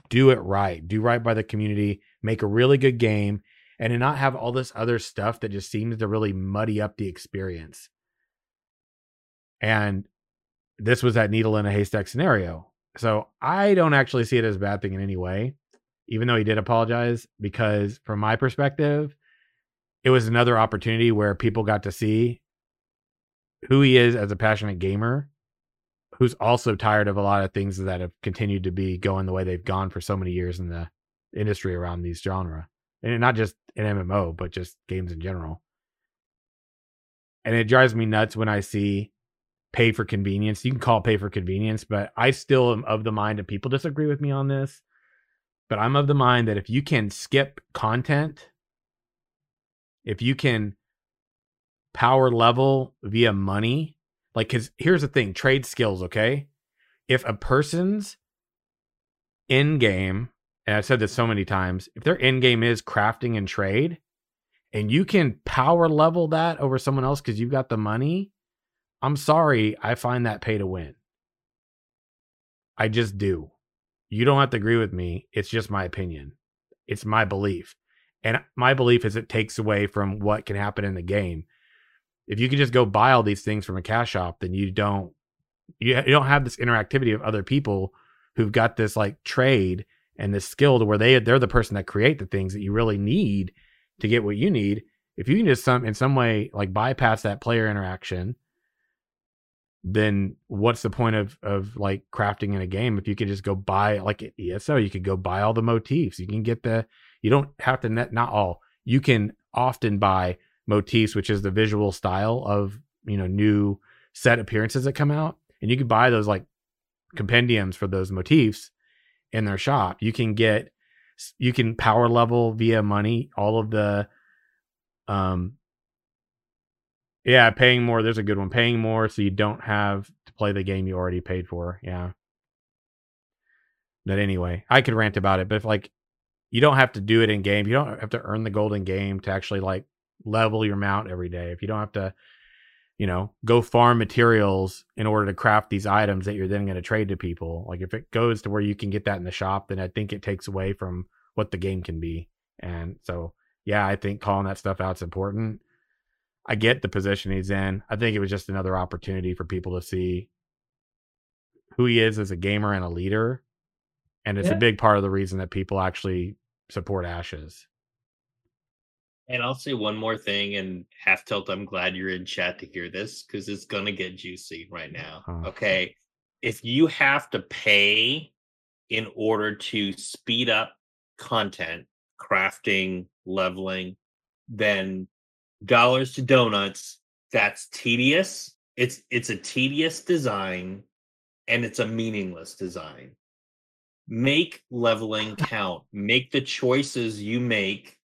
do it right, do right by the community, make a really good game, and not have all this other stuff that just seems to really muddy up the experience. And this was that needle in a haystack scenario. So I don't actually see it as a bad thing in any way, even though he did apologize, because from my perspective, it was another opportunity where people got to see who he is as a passionate gamer who's also tired of a lot of things that have continued to be going the way they've gone for so many years in the industry around these genre and not just an MMO, but just games in general. And it drives me nuts when I see pay for convenience. You can call pay for convenience, but I still am of the mind, that people disagree with me on this, but I'm of the mind that if you can skip content, if you can power level via money, like, because here's the thing trade skills, okay? If a person's in game and I've said this so many times, if their end game is crafting and trade, and you can power level that over someone else because you've got the money, I'm sorry, I find that pay to win. I just do. You don't have to agree with me. It's just my opinion. It's my belief. And my belief is it takes away from what can happen in the game. If you can just go buy all these things from a cash shop, then you don't you, you don't have this interactivity of other people who've got this like trade and this skill to where they they're the person that create the things that you really need to get what you need. If you can just some in some way like bypass that player interaction, then what's the point of of like crafting in a game if you could just go buy like ESO, you could go buy all the motifs. You can get the you don't have to net not all. You can often buy motifs, which is the visual style of you know new set appearances that come out, and you can buy those like compendiums for those motifs in their shop. You can get you can power level via money all of the um yeah, paying more. There's a good one. Paying more so you don't have to play the game you already paid for. Yeah. But anyway, I could rant about it, but if like you don't have to do it in game, you don't have to earn the golden game to actually like level your mount every day. If you don't have to you know, go farm materials in order to craft these items that you're then going to trade to people. Like if it goes to where you can get that in the shop, then I think it takes away from what the game can be. And so, yeah, I think calling that stuff out's important. I get the position he's in. I think it was just another opportunity for people to see who he is as a gamer and a leader. And it's yeah. a big part of the reason that people actually support Ashes. And I'll say one more thing, and half tilt, I'm glad you're in chat to hear this because it's gonna get juicy right now. Huh. Okay. If you have to pay in order to speed up content, crafting, leveling, then dollars to donuts, that's tedious. It's it's a tedious design and it's a meaningless design. Make leveling count. Make the choices you make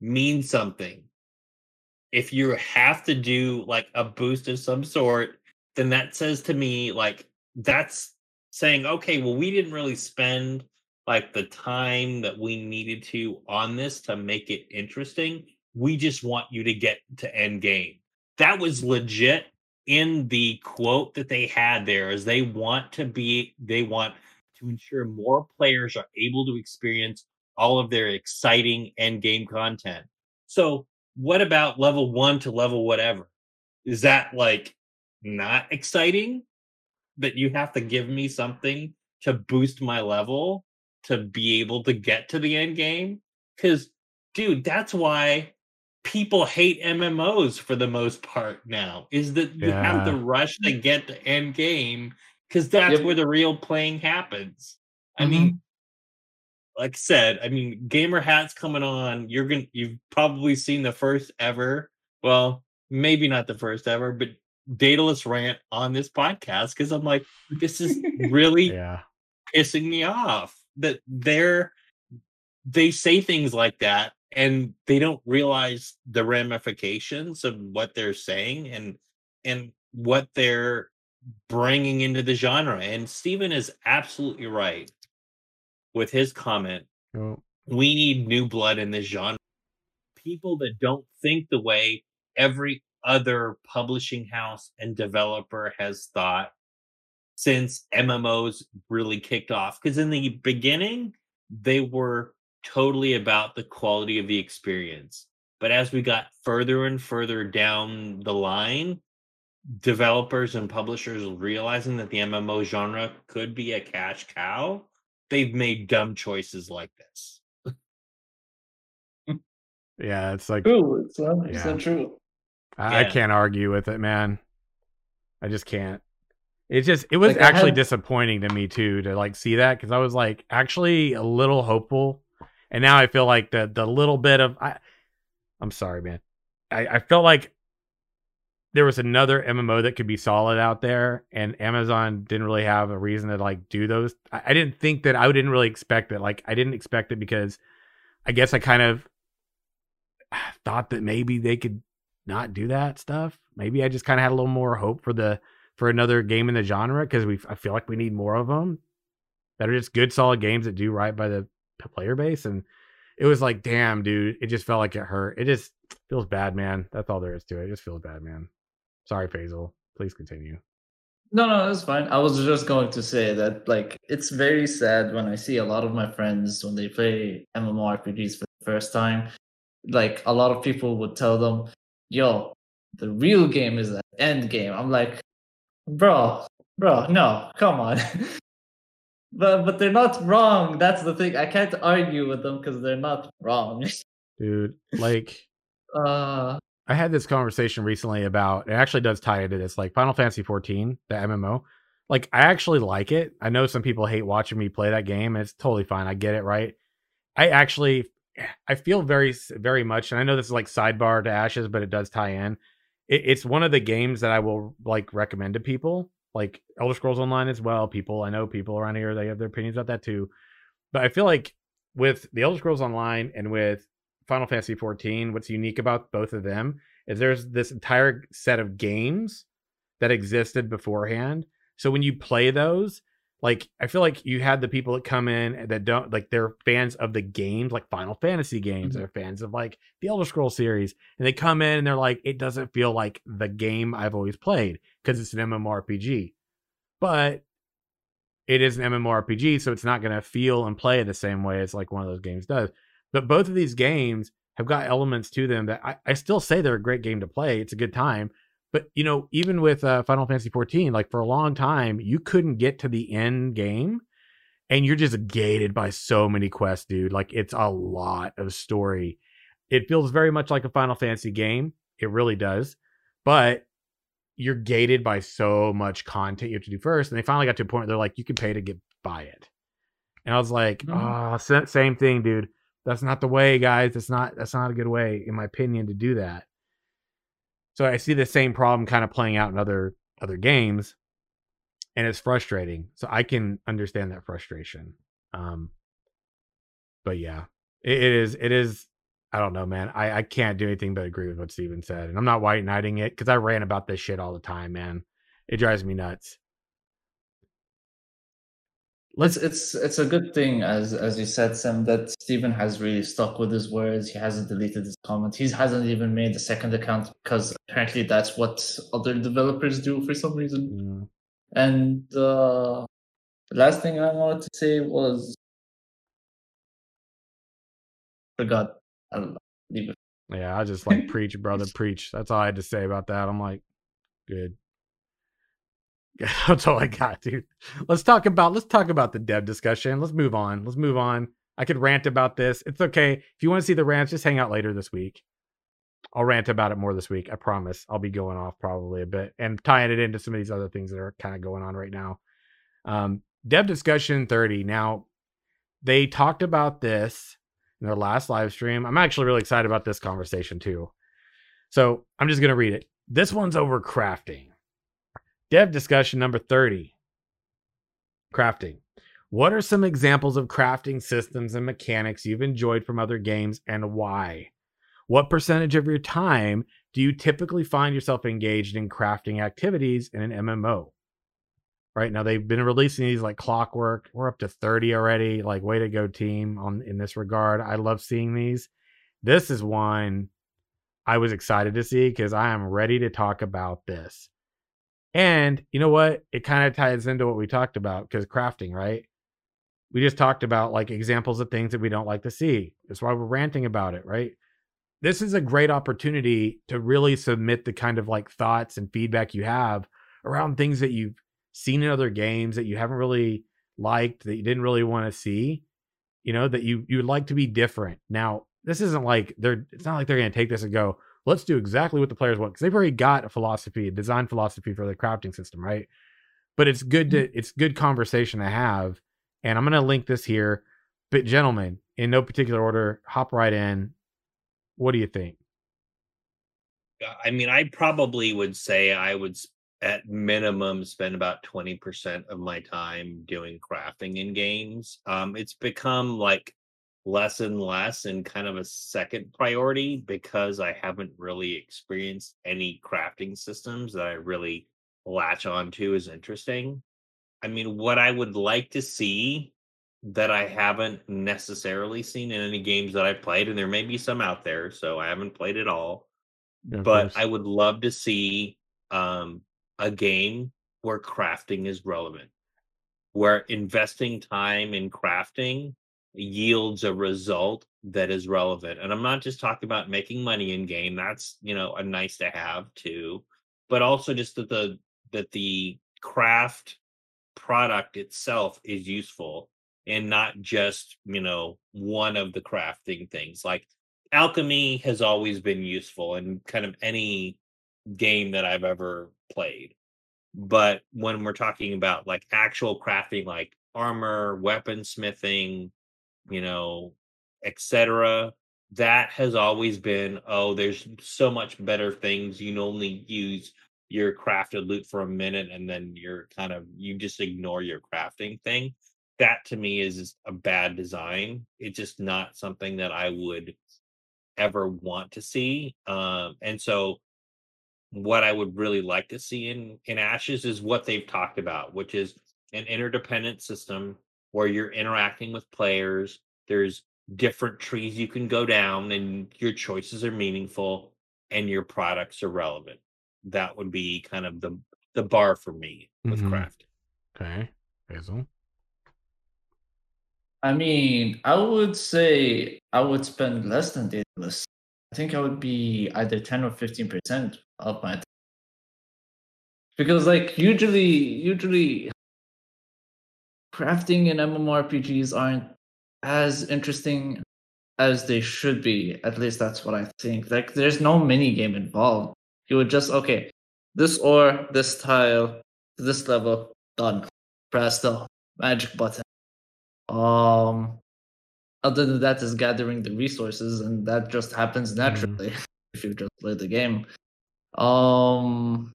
mean something. If you have to do like a boost of some sort, then that says to me like that's saying, okay, well, we didn't really spend like the time that we needed to on this to make it interesting. We just want you to get to end game. That was legit in the quote that they had there is they want to be they want to ensure more players are able to experience all of their exciting end game content. So what about level one to level whatever? Is that like not exciting? That you have to give me something to boost my level to be able to get to the end game? Because, dude, that's why people hate MMOs for the most part now. Is that you have to rush to get the end game because that's Yep. where the real playing happens. I Mhm. mean, like I said, I mean, gamer hats coming on. You're gonna you've probably seen the first ever. Well, maybe not the first ever, but Daedalus rant on this podcast because I'm like, this is really Yeah. pissing me off that they're they say things like that and they don't realize the ramifications of what they're saying and and what they're bringing into the genre and Steven is absolutely right with his comment Oh, we need new blood in this genre people that don't think the way every other publishing house and developer has thought since MMOs really kicked off. Because in the beginning, they were totally about the quality of the experience. But as we got further and further down the line, developers and publishers realizing that the MMO genre could be a cash cow, they've made dumb choices like this. yeah. It's like True, it's 100% Yeah. true. I, I can't argue with it, man. I just can't. It just it was Like, actually had- disappointing to me too to like see that because I was like actually a little hopeful, and now I feel like the the little bit of I, I'm sorry, man. I, I felt like there was another MMO that could be solid out there, and Amazon didn't really have a reason to like do those. I, I didn't think that I didn't really expect it. Like I didn't expect it because I guess I kind of thought that maybe they could not do that stuff. Maybe I just kind of had a little more hope for the for another game in the genre because we I feel like we need more of them that are just good solid games that do right by the player base and it was like damn dude it just felt like it hurt it just feels bad man that's all there is to it it just feels bad man sorry Faisal please continue No, no, that's fine. I was just going to say that, like, it's very sad when I see a lot of my friends when they play MMORPGs for the first time. Like, a lot of people would tell them, "Yo, the real game is the end game." I'm like, bro, bro, no, come on. but but they're not wrong. That's the thing. I can't argue with them because they're not wrong. dude like uh, I had this conversation recently about it actually does tie into this like Final Fantasy 14, the MMO. Like I actually like it. I know some people hate watching me play that game. And it's totally fine. I get it, right? I actually I feel very very much and I know this is like sidebar to Ashes, but it does tie in. It, it's one of the games that I will like recommend to people, like Elder Scrolls Online as well. People I know people around here they have their opinions about that too. But I feel like with the Elder Scrolls Online and with Final Fantasy 14, what's unique about both of them is there's this entire set of games that existed beforehand. So when you play those, like I feel like you had the people that come in that don't like they're fans of the games, like Final Fantasy games, Mhm. they're fans of like the Elder Scroll series, and they come in and they're like, it doesn't feel like the game I've always played because it's an MMORPG. But it is an MMORPG, so it's not going to feel and play the same way as like one of those games does. But both of these games have got elements to them that I, I still say they're a great game to play. It's a good time. But you know, even with uh, Final Fantasy 14, like for a long time, you couldn't get to the end game, and you're just gated by so many quests, dude. Like it's a lot of story. It feels very much like a Final Fantasy game. It really does. But you're gated by so much content you have to do first. And they finally got to a point where they're like, you can pay to get by it. And I was like, Mhm. oh, same thing, dude. That's not the way, guys. That's not that's not a good way, in my opinion, to do that. So I see the same problem kind of playing out in other other games, and it's frustrating. So I can understand that frustration. Um, but yeah, it, it is. It is. I don't know, man. I I can't do anything but agree with what Steven said, and I'm not white knighting it because I ran about this shit all the time, man. It drives me nuts. It's it's it's a good thing, as as you said, Sam, that Steven has really stuck with his words. He hasn't deleted his comment. He hasn't even made a second account because apparently that's what other developers do for some reason. Mm, And uh, the last thing I wanted to say was forgot. I'll leave it. Yeah, I just like preach, brother, preach. That's all I had to say about that. I'm like, good. That's all I got, dude. Let's talk about let's talk about the dev discussion. Let's move on. Let's move on. I could rant about this. It's okay. If you want to see the rants, just hang out later this week. I'll rant about it more this week. I promise. I'll be going off probably a bit and tying it into some of these other things that are kind of going on right now. Um, dev discussion 30. Now, they talked about this in their last live stream. I'm actually really excited about this conversation too. So I'm just going to read it. This one's over crafting. Dev discussion number 30. Crafting. What are some examples of crafting systems and mechanics you've enjoyed from other games and why? What percentage of your time do you typically find yourself engaged in crafting activities in an MMO? Right now, they've been releasing these like clockwork. We're up to 30 already. Like, way to go, team, on in this regard. I love seeing these. This is one I was excited to see because I am ready to talk about this. And you know what? It kind of ties into what we talked about because crafting, right? we just talked about like examples of things that we don't like to see. That's why we're ranting about it, right? This is a great opportunity to really submit the kind of like thoughts and feedback you have around things that you've seen in other games that you haven't really liked, that you didn't really want to see, you know, that you you'd like to be different. Now, this isn't like they're it's not like they're going to take this and go, let's do exactly what the players want because they've already got a philosophy, a design philosophy for the crafting system, right? But it's good to mm-hmm. it's good conversation to have and I'm going to link this here. But, gentlemen, in no particular order, hop right in. What do you think? I mean, I probably would say I would, at minimum, spend about 20% of my time doing crafting in games. Um, it's become like less and less and kind of a second priority because I haven't really experienced any crafting systems that I really latch on to as interesting. I mean, what I would like to see that I haven't necessarily seen in any games that I've played, and there may be some out there, so I haven't played it all. But I would love to see um, a game where crafting is relevant, where investing time in crafting yields a result that is relevant. And I'm not just talking about making money in game. That's, you know, a nice to have too, but also just that the that the craft product itself is useful and not just you know one of the crafting things like alchemy has always been useful in kind of any game that i've ever played but when we're talking about like actual crafting like armor weaponsmithing you know etc that has always been oh there's so much better things. You can only use your crafted loot for a minute and then you're kind of you just ignore your crafting thing. That to me is a bad design. It's just not something that i would ever want to see um and so what i would really like to see in in ashes is what they've talked about which is an interdependent system where you're interacting with players there's different trees you can go down and your choices are meaningful and your products are relevant that would be kind of the the bar for me with mm-hmm. craft. Okay, Basil. I mean, I would say I would spend less than Daedalus. I think I would be either ten or fifteen percent of my time. because, like, usually, usually, crafting in MMORPGs aren't as interesting as they should be. At least that's what I think. Like, there's no mini game involved. You would just okay, this ore, this tile, this level, done. Press the magic button. Um, other than that is gathering the resources, and that just happens mm-hmm. naturally mm. if you just play the game. Um,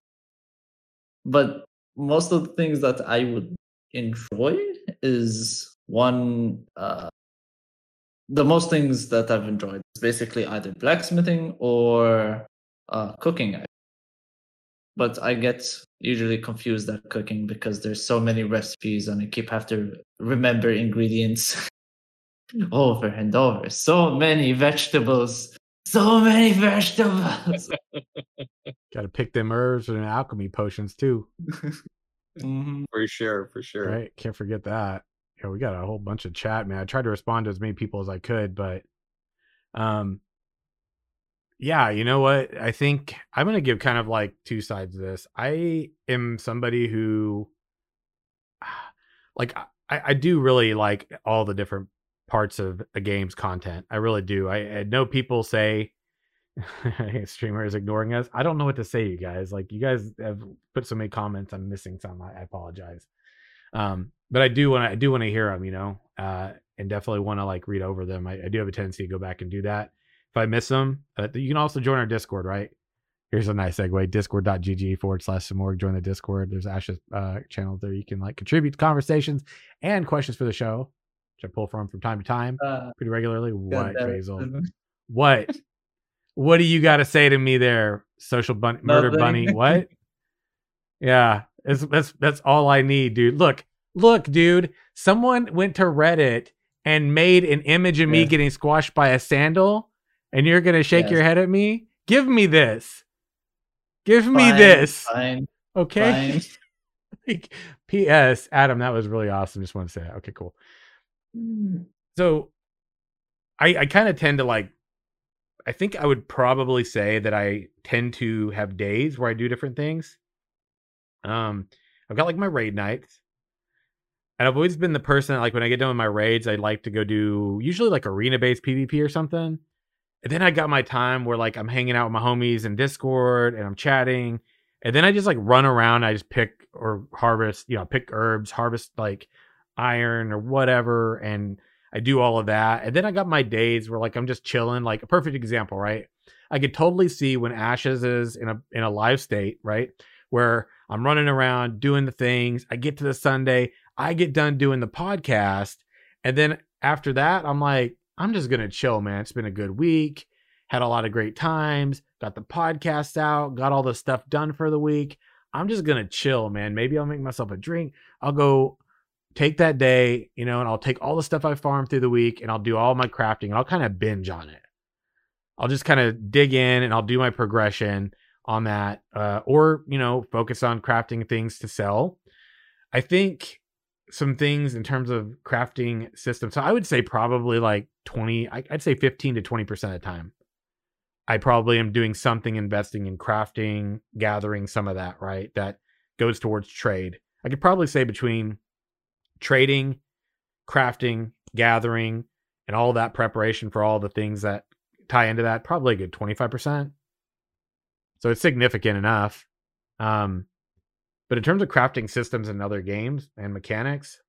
but most of the things that I would enjoy is one. Uh, the most things that I've enjoyed is basically either blacksmithing or uh, cooking. But I get usually confused at cooking because there's so many recipes and I keep have to remember ingredients over and over. So many vegetables. So many vegetables. Got to pick them herbs and alchemy potions too. mm-hmm. For sure, for sure. Right, can't forget that. Yeah, we got a whole bunch of chat, man. I tried to respond to as many people as I could, but um, yeah, you know what? I think I'm going to give kind of like two sides of this. I am somebody who, like, I, I do really like all the different parts of a game's content. I really do. I, I know people say streamers ignoring us. I don't know what to say, you guys. Like, you guys have put so many comments. I'm missing some. I, I apologize. Um, but I do want to. I do want to hear them. You know, uh, and definitely want to like read over them. I, I do have a tendency to go back and do that if I miss them. Uh, you can also join our Discord, right? Here's a nice segue discord.gg forward slash Samorg. Join the Discord. There's Ash's uh, channel there. You can like contribute to conversations and questions for the show, which I pull from from time to time Uh, pretty regularly. What, Basil? What? What do you got to say to me there, social bunny, murder Nothing. bunny? What? yeah, that's that's that's all I need, dude. Look, look, dude. Someone went to Reddit and made an image of me Yeah. getting squashed by a sandal, and you're gonna shake Yes. your head at me? Give me this. Give me fine, this. Fine, Okay. fine. Like, P.S. Adam, that was really awesome. Just want to say that. Okay, cool. Mm. So I I kind of tend to like I think I would probably say that I tend to have days where I do different things. Um I've got like my raid nights. And I've always been the person that, like when I get done with my raids, I like to go do usually like arena based PvP or something. And then I got my time where like I'm hanging out with my homies in Discord and I'm chatting. And then I just like run around. I just pick or harvest, you know, pick herbs, harvest like iron or whatever. And I do all of that. And then I got my days where like I'm just chilling. Like a perfect example, right? I could totally see when Ashes is in a in a live state, right? Where I'm running around doing the things. I get to the Sunday, I get done doing the podcast, and then after that, I'm like, I'm just gonna chill, man. It's been a good week. Had a lot of great times. Got the podcast out. Got all the stuff done for the week. I'm just gonna chill, man. Maybe I'll make myself a drink. I'll go take that day, you know, and I'll take all the stuff I farmed through the week and I'll do all my crafting and I'll kind of binge on it. I'll just kind of dig in and I'll do my progression on that, uh, or, you know, focus on crafting things to sell. I think some things in terms of crafting systems. So I would say probably like 20, I- I'd say 15 to 20% of the time. I probably am doing something investing in crafting, gathering some of that, right? That goes towards trade. I could probably say between trading, crafting, gathering, and all that preparation for all the things that tie into that, probably a good 25%. So it's significant enough. Um, but in terms of crafting systems and other games and mechanics,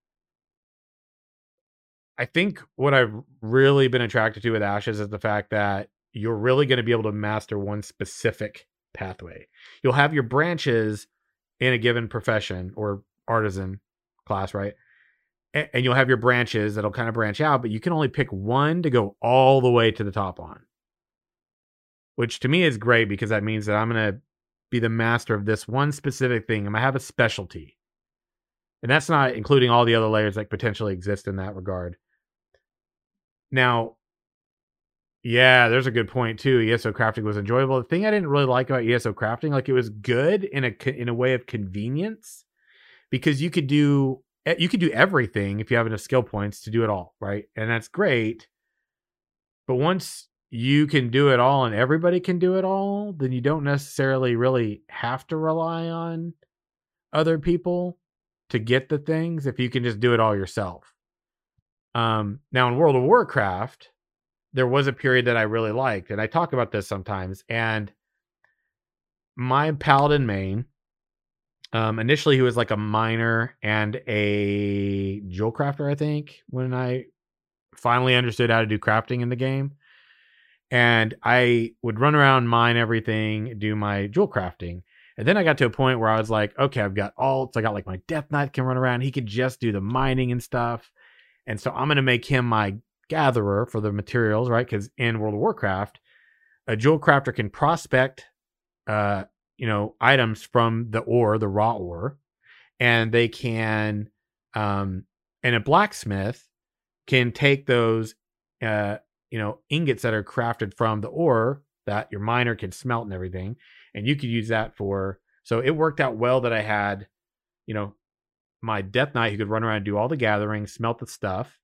I think what I've really been attracted to with Ashes is the fact that you're really going to be able to master one specific pathway. You'll have your branches in a given profession or artisan class, right? And you'll have your branches that'll kind of branch out, but you can only pick one to go all the way to the top on. Which to me is great because that means that I'm going to be the master of this one specific thing. I'm going to have a specialty. And that's not including all the other layers that potentially exist in that regard. Now, yeah, there's a good point too. ESO crafting was enjoyable. The thing I didn't really like about ESO crafting, like it was good in a in a way of convenience, because you could do you can do everything if you have enough skill points to do it all, right? And that's great. But once you can do it all and everybody can do it all, then you don't necessarily really have to rely on other people to get the things if you can just do it all yourself. Um, now in World of Warcraft, there was a period that I really liked, and I talk about this sometimes. And my paladin main, um, initially he was like a miner and a jewel crafter, I think, when I finally understood how to do crafting in the game. And I would run around, mine everything, do my jewel crafting. And then I got to a point where I was like, okay, I've got alts. I got like my Death Knight can run around. He could just do the mining and stuff. And so I'm going to make him my gatherer for the materials, right? Because in World of Warcraft, a jewel crafter can prospect, uh, you know, items from the ore, the raw ore, and they can, um, and a blacksmith can take those, uh, you know, ingots that are crafted from the ore that your miner can smelt and everything, and you could use that for. So it worked out well that I had, you know, my Death Knight who could run around and do all the gathering, smelt the stuff,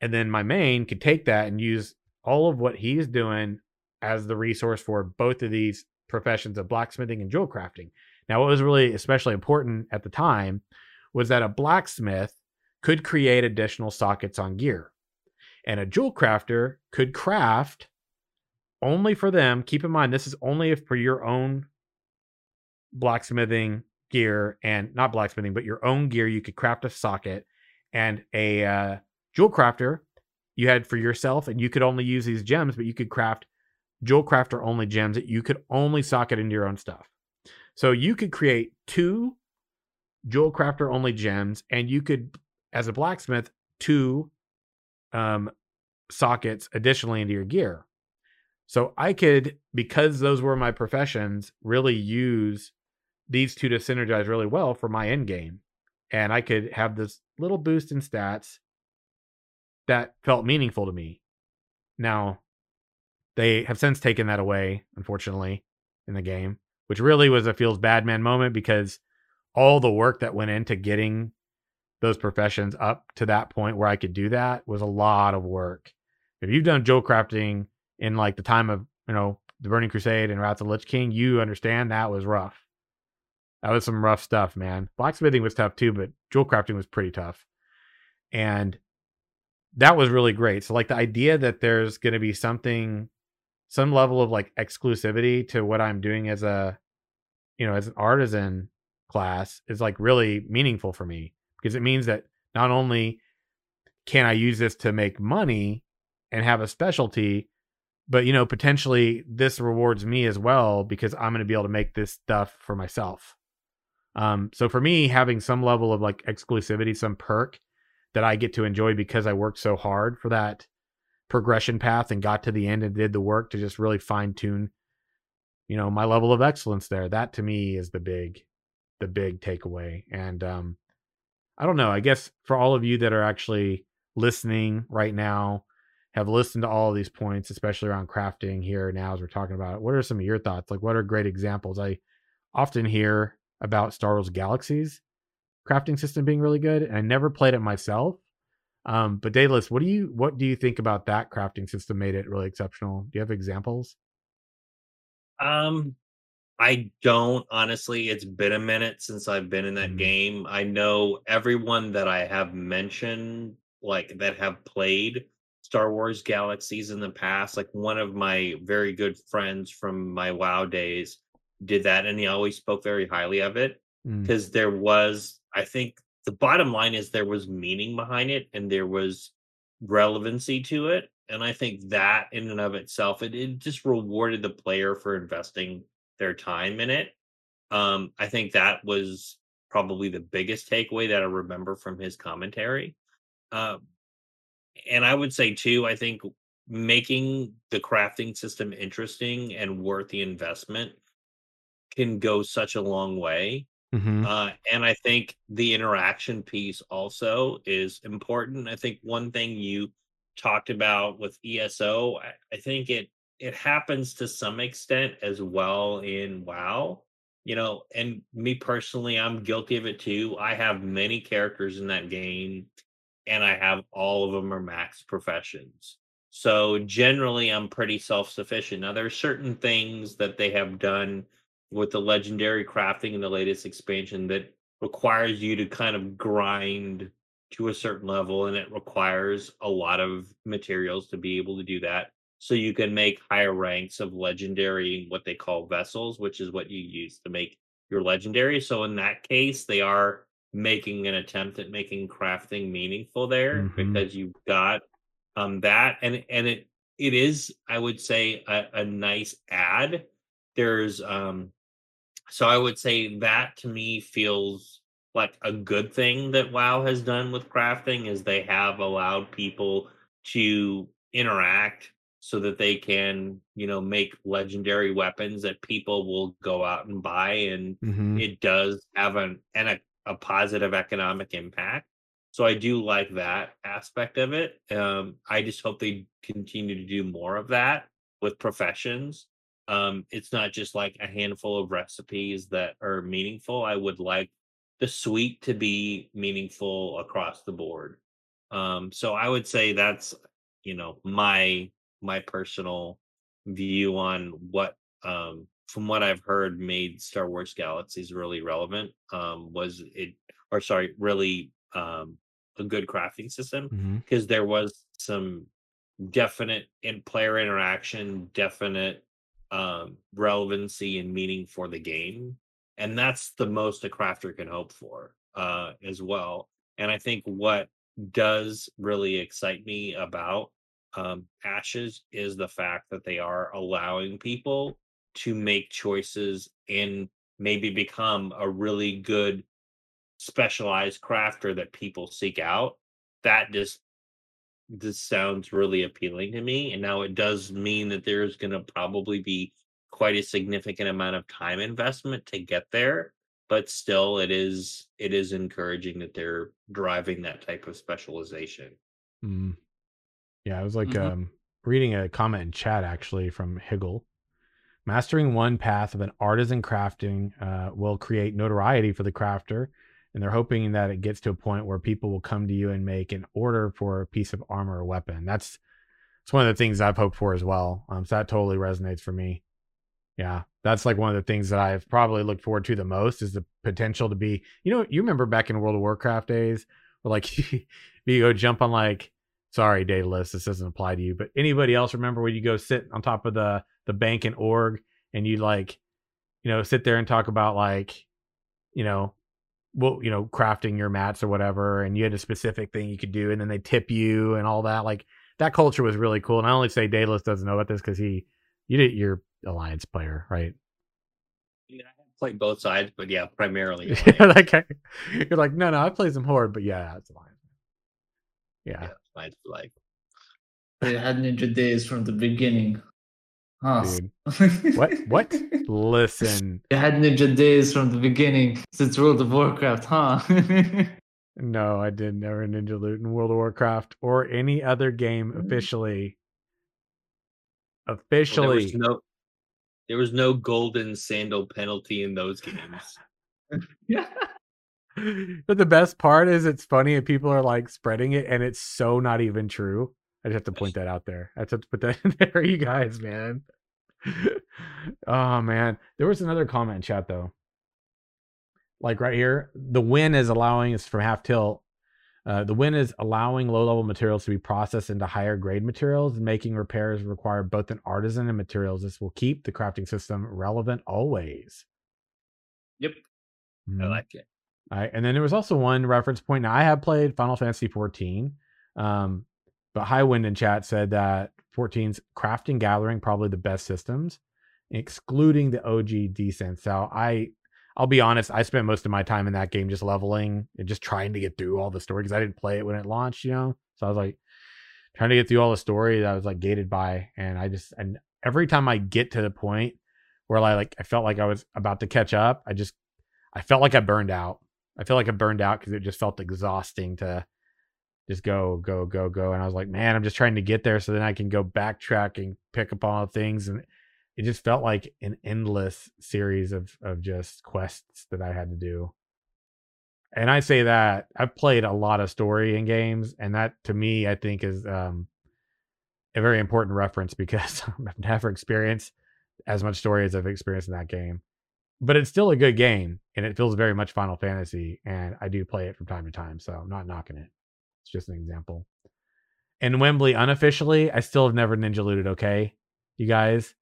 and then my main could take that and use all of what he's doing as the resource for both of these professions of blacksmithing and jewel crafting. Now, what was really especially important at the time was that a blacksmith could create additional sockets on gear, and a jewel crafter could craft only for them. Keep in mind, this is only if for your own blacksmithing gear and not blacksmithing, but your own gear. You could craft a socket and a uh, jewel crafter you had for yourself, and you could only use these gems, but you could craft jewel crafter only gems that you could only socket into your own stuff. So you could create two jewel crafter only gems, and you could, as a blacksmith, two um, sockets additionally into your gear. So I could, because those were my professions, really use these two to synergize really well for my end game. And I could have this little boost in stats that felt meaningful to me. Now, they have since taken that away, unfortunately, in the game, which really was a feels bad man moment because all the work that went into getting those professions up to that point where I could do that was a lot of work. If you've done jewel crafting in like the time of, you know, the Burning Crusade and Wrath of the Lich King, you understand that was rough. That was some rough stuff, man. Blacksmithing was tough too, but jewel crafting was pretty tough. And that was really great. So like the idea that there's going to be something some level of like exclusivity to what I'm doing as a you know, as an artisan class is like really meaningful for me because it means that not only can I use this to make money and have a specialty, but you know, potentially this rewards me as well because I'm going to be able to make this stuff for myself. Um, so for me, having some level of like exclusivity, some perk that I get to enjoy because I worked so hard for that progression path and got to the end and did the work to just really fine tune, you know, my level of excellence there. That to me is the big, the big takeaway. And um, I don't know. I guess for all of you that are actually listening right now, have listened to all these points, especially around crafting here now as we're talking about it. What are some of your thoughts? Like, what are great examples? I often hear about Star Wars Galaxies crafting system being really good, and I never played it myself. Um, but Daedalus, what do you what do you think about that crafting system made it really exceptional? Do you have examples? Um, I don't honestly. It's been a minute since I've been in that mm-hmm. game. I know everyone that I have mentioned, like that have played Star Wars Galaxies in the past. Like one of my very good friends from my WoW days did that, and he always spoke very highly of it because mm. there was, I think, the bottom line is there was meaning behind it and there was relevancy to it and i think that in and of itself it, it just rewarded the player for investing their time in it. Um i think that was probably the biggest takeaway that i remember from his commentary. Um and i would say too i think making the crafting system interesting and worth the investment can go such a long way Mm-hmm. Uh, and I think the interaction piece also is important. I think one thing you talked about with ESO, I, I think it it happens to some extent as well in WoW. You know, and me personally, I'm guilty of it too. I have many characters in that game, and I have all of them are max professions. So generally, I'm pretty self sufficient. Now, there are certain things that they have done with the legendary crafting in the latest expansion that requires you to kind of grind to a certain level and it requires a lot of materials to be able to do that. So you can make higher ranks of legendary what they call vessels which is what you use to make your legendary. So in that case they are making an attempt at making crafting meaningful there mm-hmm. because you've got um that and and it it is i would say a, a nice add. There's um so I would say that to me feels like a good thing that WoW has done with crafting is they have allowed people to interact so that they can, you know, make legendary weapons that people will go out and buy and mm-hmm. it does have an, an a, a positive economic impact. So I do like that aspect of it. Um, I just hope they continue to do more of that with professions um it's not just like a handful of recipes that are meaningful i would like the suite to be meaningful across the board. Um so i would say that's you know my my personal view on what um from what I've heard made Star Wars Galaxies really relevant um was it or sorry, really um a good crafting system because there was some definite in player interaction, definite um relevancy and meaning for the game. And that's the most a crafter can hope for uh as well. And I think what does really excite me about um Ashes is the fact that they are allowing people to make choices and maybe become a really good specialized crafter that people seek out. That just this sounds really appealing to me. And now it does mean that there's going to probably be quite a significant amount of time investment to get there. But still, it is it is encouraging that they're driving that type of specialization. mm Yeah, I was like Mhm. um, reading a comment in chat actually from Higgle. Mastering one path of an artisan crafting uh, will create notoriety for the crafter, and they're hoping that it gets to a point where people will come to you and make an order for a piece of armor or weapon. That's it's one of the things I've hoped for as well. Um, so that totally resonates for me. Yeah, that's like one of the things that I've probably looked forward to the most is the potential to be. You know, you remember back in World of Warcraft days, where like you go jump on like. Sorry, Daedalus, this doesn't apply to you, but anybody else remember when you go sit on top of the the bank in org and you like, you know, sit there and talk about like, you know, well, you know, crafting your mats or whatever, and you had a specific thing you could do, and then they tip you and all that. Like that culture was really cool. And I only say Daedalus doesn't know about this because he, you did your alliance player, right? Yeah, I played both sides, but yeah, primarily. Yeah, Alliance. like you're like, no, no, I play some horde, but yeah, it's alliance. Yeah, yeah, Alliance for life. They had Ninja Days from the beginning. Huh. dude. What? What? Listen, They had Ninja Days from the beginning since World of Warcraft, huh? no, I did never Ninja Loot in World of Warcraft or any other game Mm. officially. Well, there Officially, was no there was no golden sandal penalty in those games. yeah. but the best part is it's funny and people are like spreading it and it's so not even true. I just have to point that out there. I just have to put that in there, you guys, man. oh man. There was another comment in chat though. Like right here, the win is allowing us from half tilt. Uh, the win is allowing low level materials to be processed into higher grade materials, making repairs require both an artisan and materials. This will keep the crafting system relevant always. Yep. I Mhm. like it. All right, and then there was also one reference point. Now I have played Final Fantasy 14, um, but Highwind in chat said that 14's crafting gathering probably the best systems, excluding the OG descent. So I, I'll be honest, I spent most of my time in that game just leveling and just trying to get through all the story because I didn't play it when it launched, you know. So I was like trying to get through all the story that I was like gated by, and I just and every time I get to the point where I like I felt like I was about to catch up, I just I felt like I burned out. I feel like I burned out because it just felt exhausting to just go, go, go, go. And I was like, man, I'm just trying to get there so then I can go backtrack and pick up on things. And it just felt like an endless series of of just quests that I had to do. And I say that I've played a lot of story in games, and that to me, I think is um, a very important reference because I've never experienced as much story as I've experienced in that game but it's still a good game and it feels very much Final Fantasy. And I do play it from time to time, so I'm not knocking it. It's just an example. And Wembley, unofficially, I still have never ninja looted. Okay, you guys.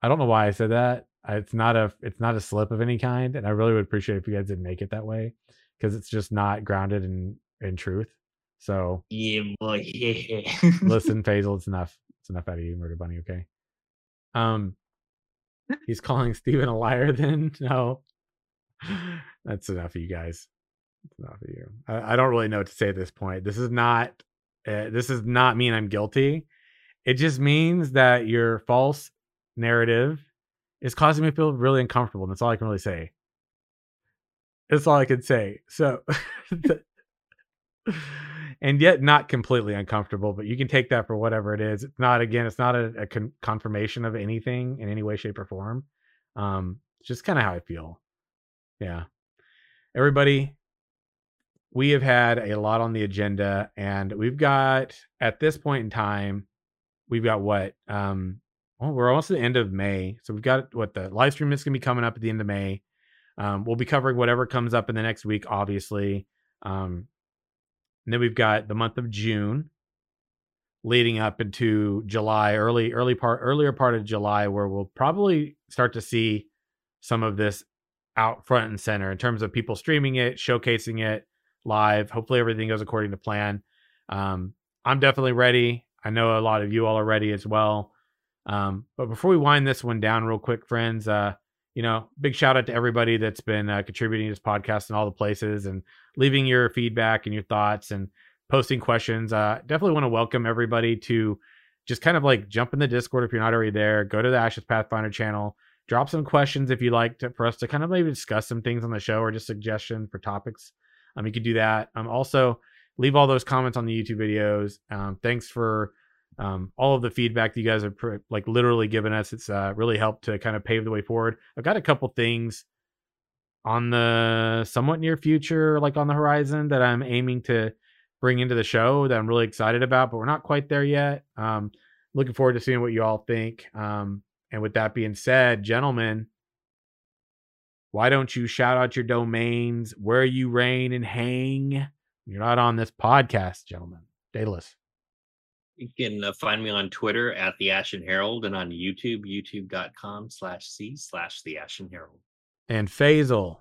I don't know why I said that. It's not a it's not a slip of any kind, and I really would appreciate if you guys didn't make it that way because it's just not grounded in in truth. So Yeah, boy. Yeah. listen, Faisal, it's enough. It's enough out of you, Murder Bunny. Okay. Um, he's calling Steven a liar. Then no, that's enough of you guys. That's enough of you. I, I don't really know what to say at this point. This is not. Uh, this does not mean I'm guilty. It just means that your false narrative is causing me to feel really uncomfortable. And that's all I can really say. That's all I can say. So, and yet not completely uncomfortable, but you can take that for whatever it is. It's not, again, it's not a, a con- confirmation of anything in any way, shape, or form. Um, it's just kind of how I feel. Yeah. Everybody, we have had a lot on the agenda, and we've got, at this point in time, we've got what? Um, well, we're almost at the end of May. So we've got what the live stream is going to be coming up at the end of May. Um, we'll be covering whatever comes up in the next week, obviously. Um, and then we've got the month of June leading up into July, early, early part, earlier part of July, where we'll probably start to see some of this out front and center in terms of people streaming it, showcasing it live. Hopefully everything goes according to plan. Um, I'm definitely ready. I know a lot of you all are ready as well. Um, but before we wind this one down real quick, friends, uh, you know, big shout out to everybody that's been uh, contributing to this podcast in all the places and leaving your feedback and your thoughts and posting questions. Uh, definitely want to welcome everybody to just kind of like jump in the Discord if you're not already there. Go to the Ashes Pathfinder channel. Drop some questions if you'd like to, for us to kind of maybe discuss some things on the show or just suggestion for topics. Um, you could do that. Um, also leave all those comments on the YouTube videos. Um, thanks for um, all of the feedback that you guys have pr- like literally given us. It's uh, really helped to kind of pave the way forward. I've got a couple things on the somewhat near future, like on the horizon, that I'm aiming to bring into the show that I'm really excited about, but we're not quite there yet. Um, looking forward to seeing what you all think. Um, and with that being said, gentlemen, why don't you shout out your domains, where you reign and hang? You're not on this podcast, gentlemen. Daedalus. You can uh, find me on Twitter at the Ashen Herald and on YouTube, youtube.com slash C slash the Ashen Herald. And Faisal.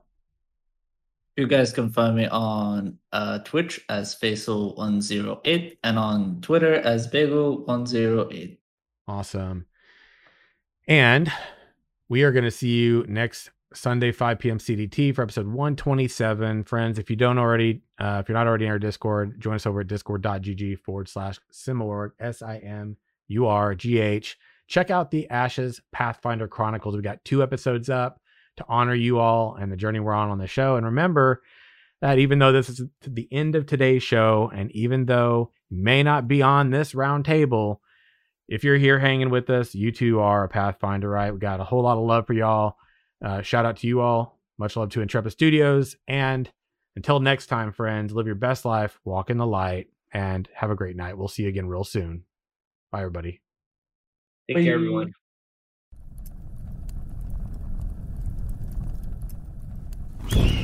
You guys can find me on uh, Twitch as Faisal108 and on Twitter as Bagel108. Awesome. And we are going to see you next Sunday, 5 p.m. CDT for episode 127. Friends, if you don't already, uh, if you're not already in our Discord, join us over at discord.gg forward slash simurgh, S I M U R G H. Check out the Ashes Pathfinder Chronicles. We got two episodes up to honor you all and the journey we're on on the show. And remember that even though this is the end of today's show, and even though you may not be on this round table, if you're here hanging with us, you too are a Pathfinder, right? We got a whole lot of love for y'all. Uh, shout out to you all. Much love to Intrepid Studios. And until next time, friends, live your best life, walk in the light, and have a great night. We'll see you again real soon. Bye, everybody. Take Bye. care, everyone. Yeah.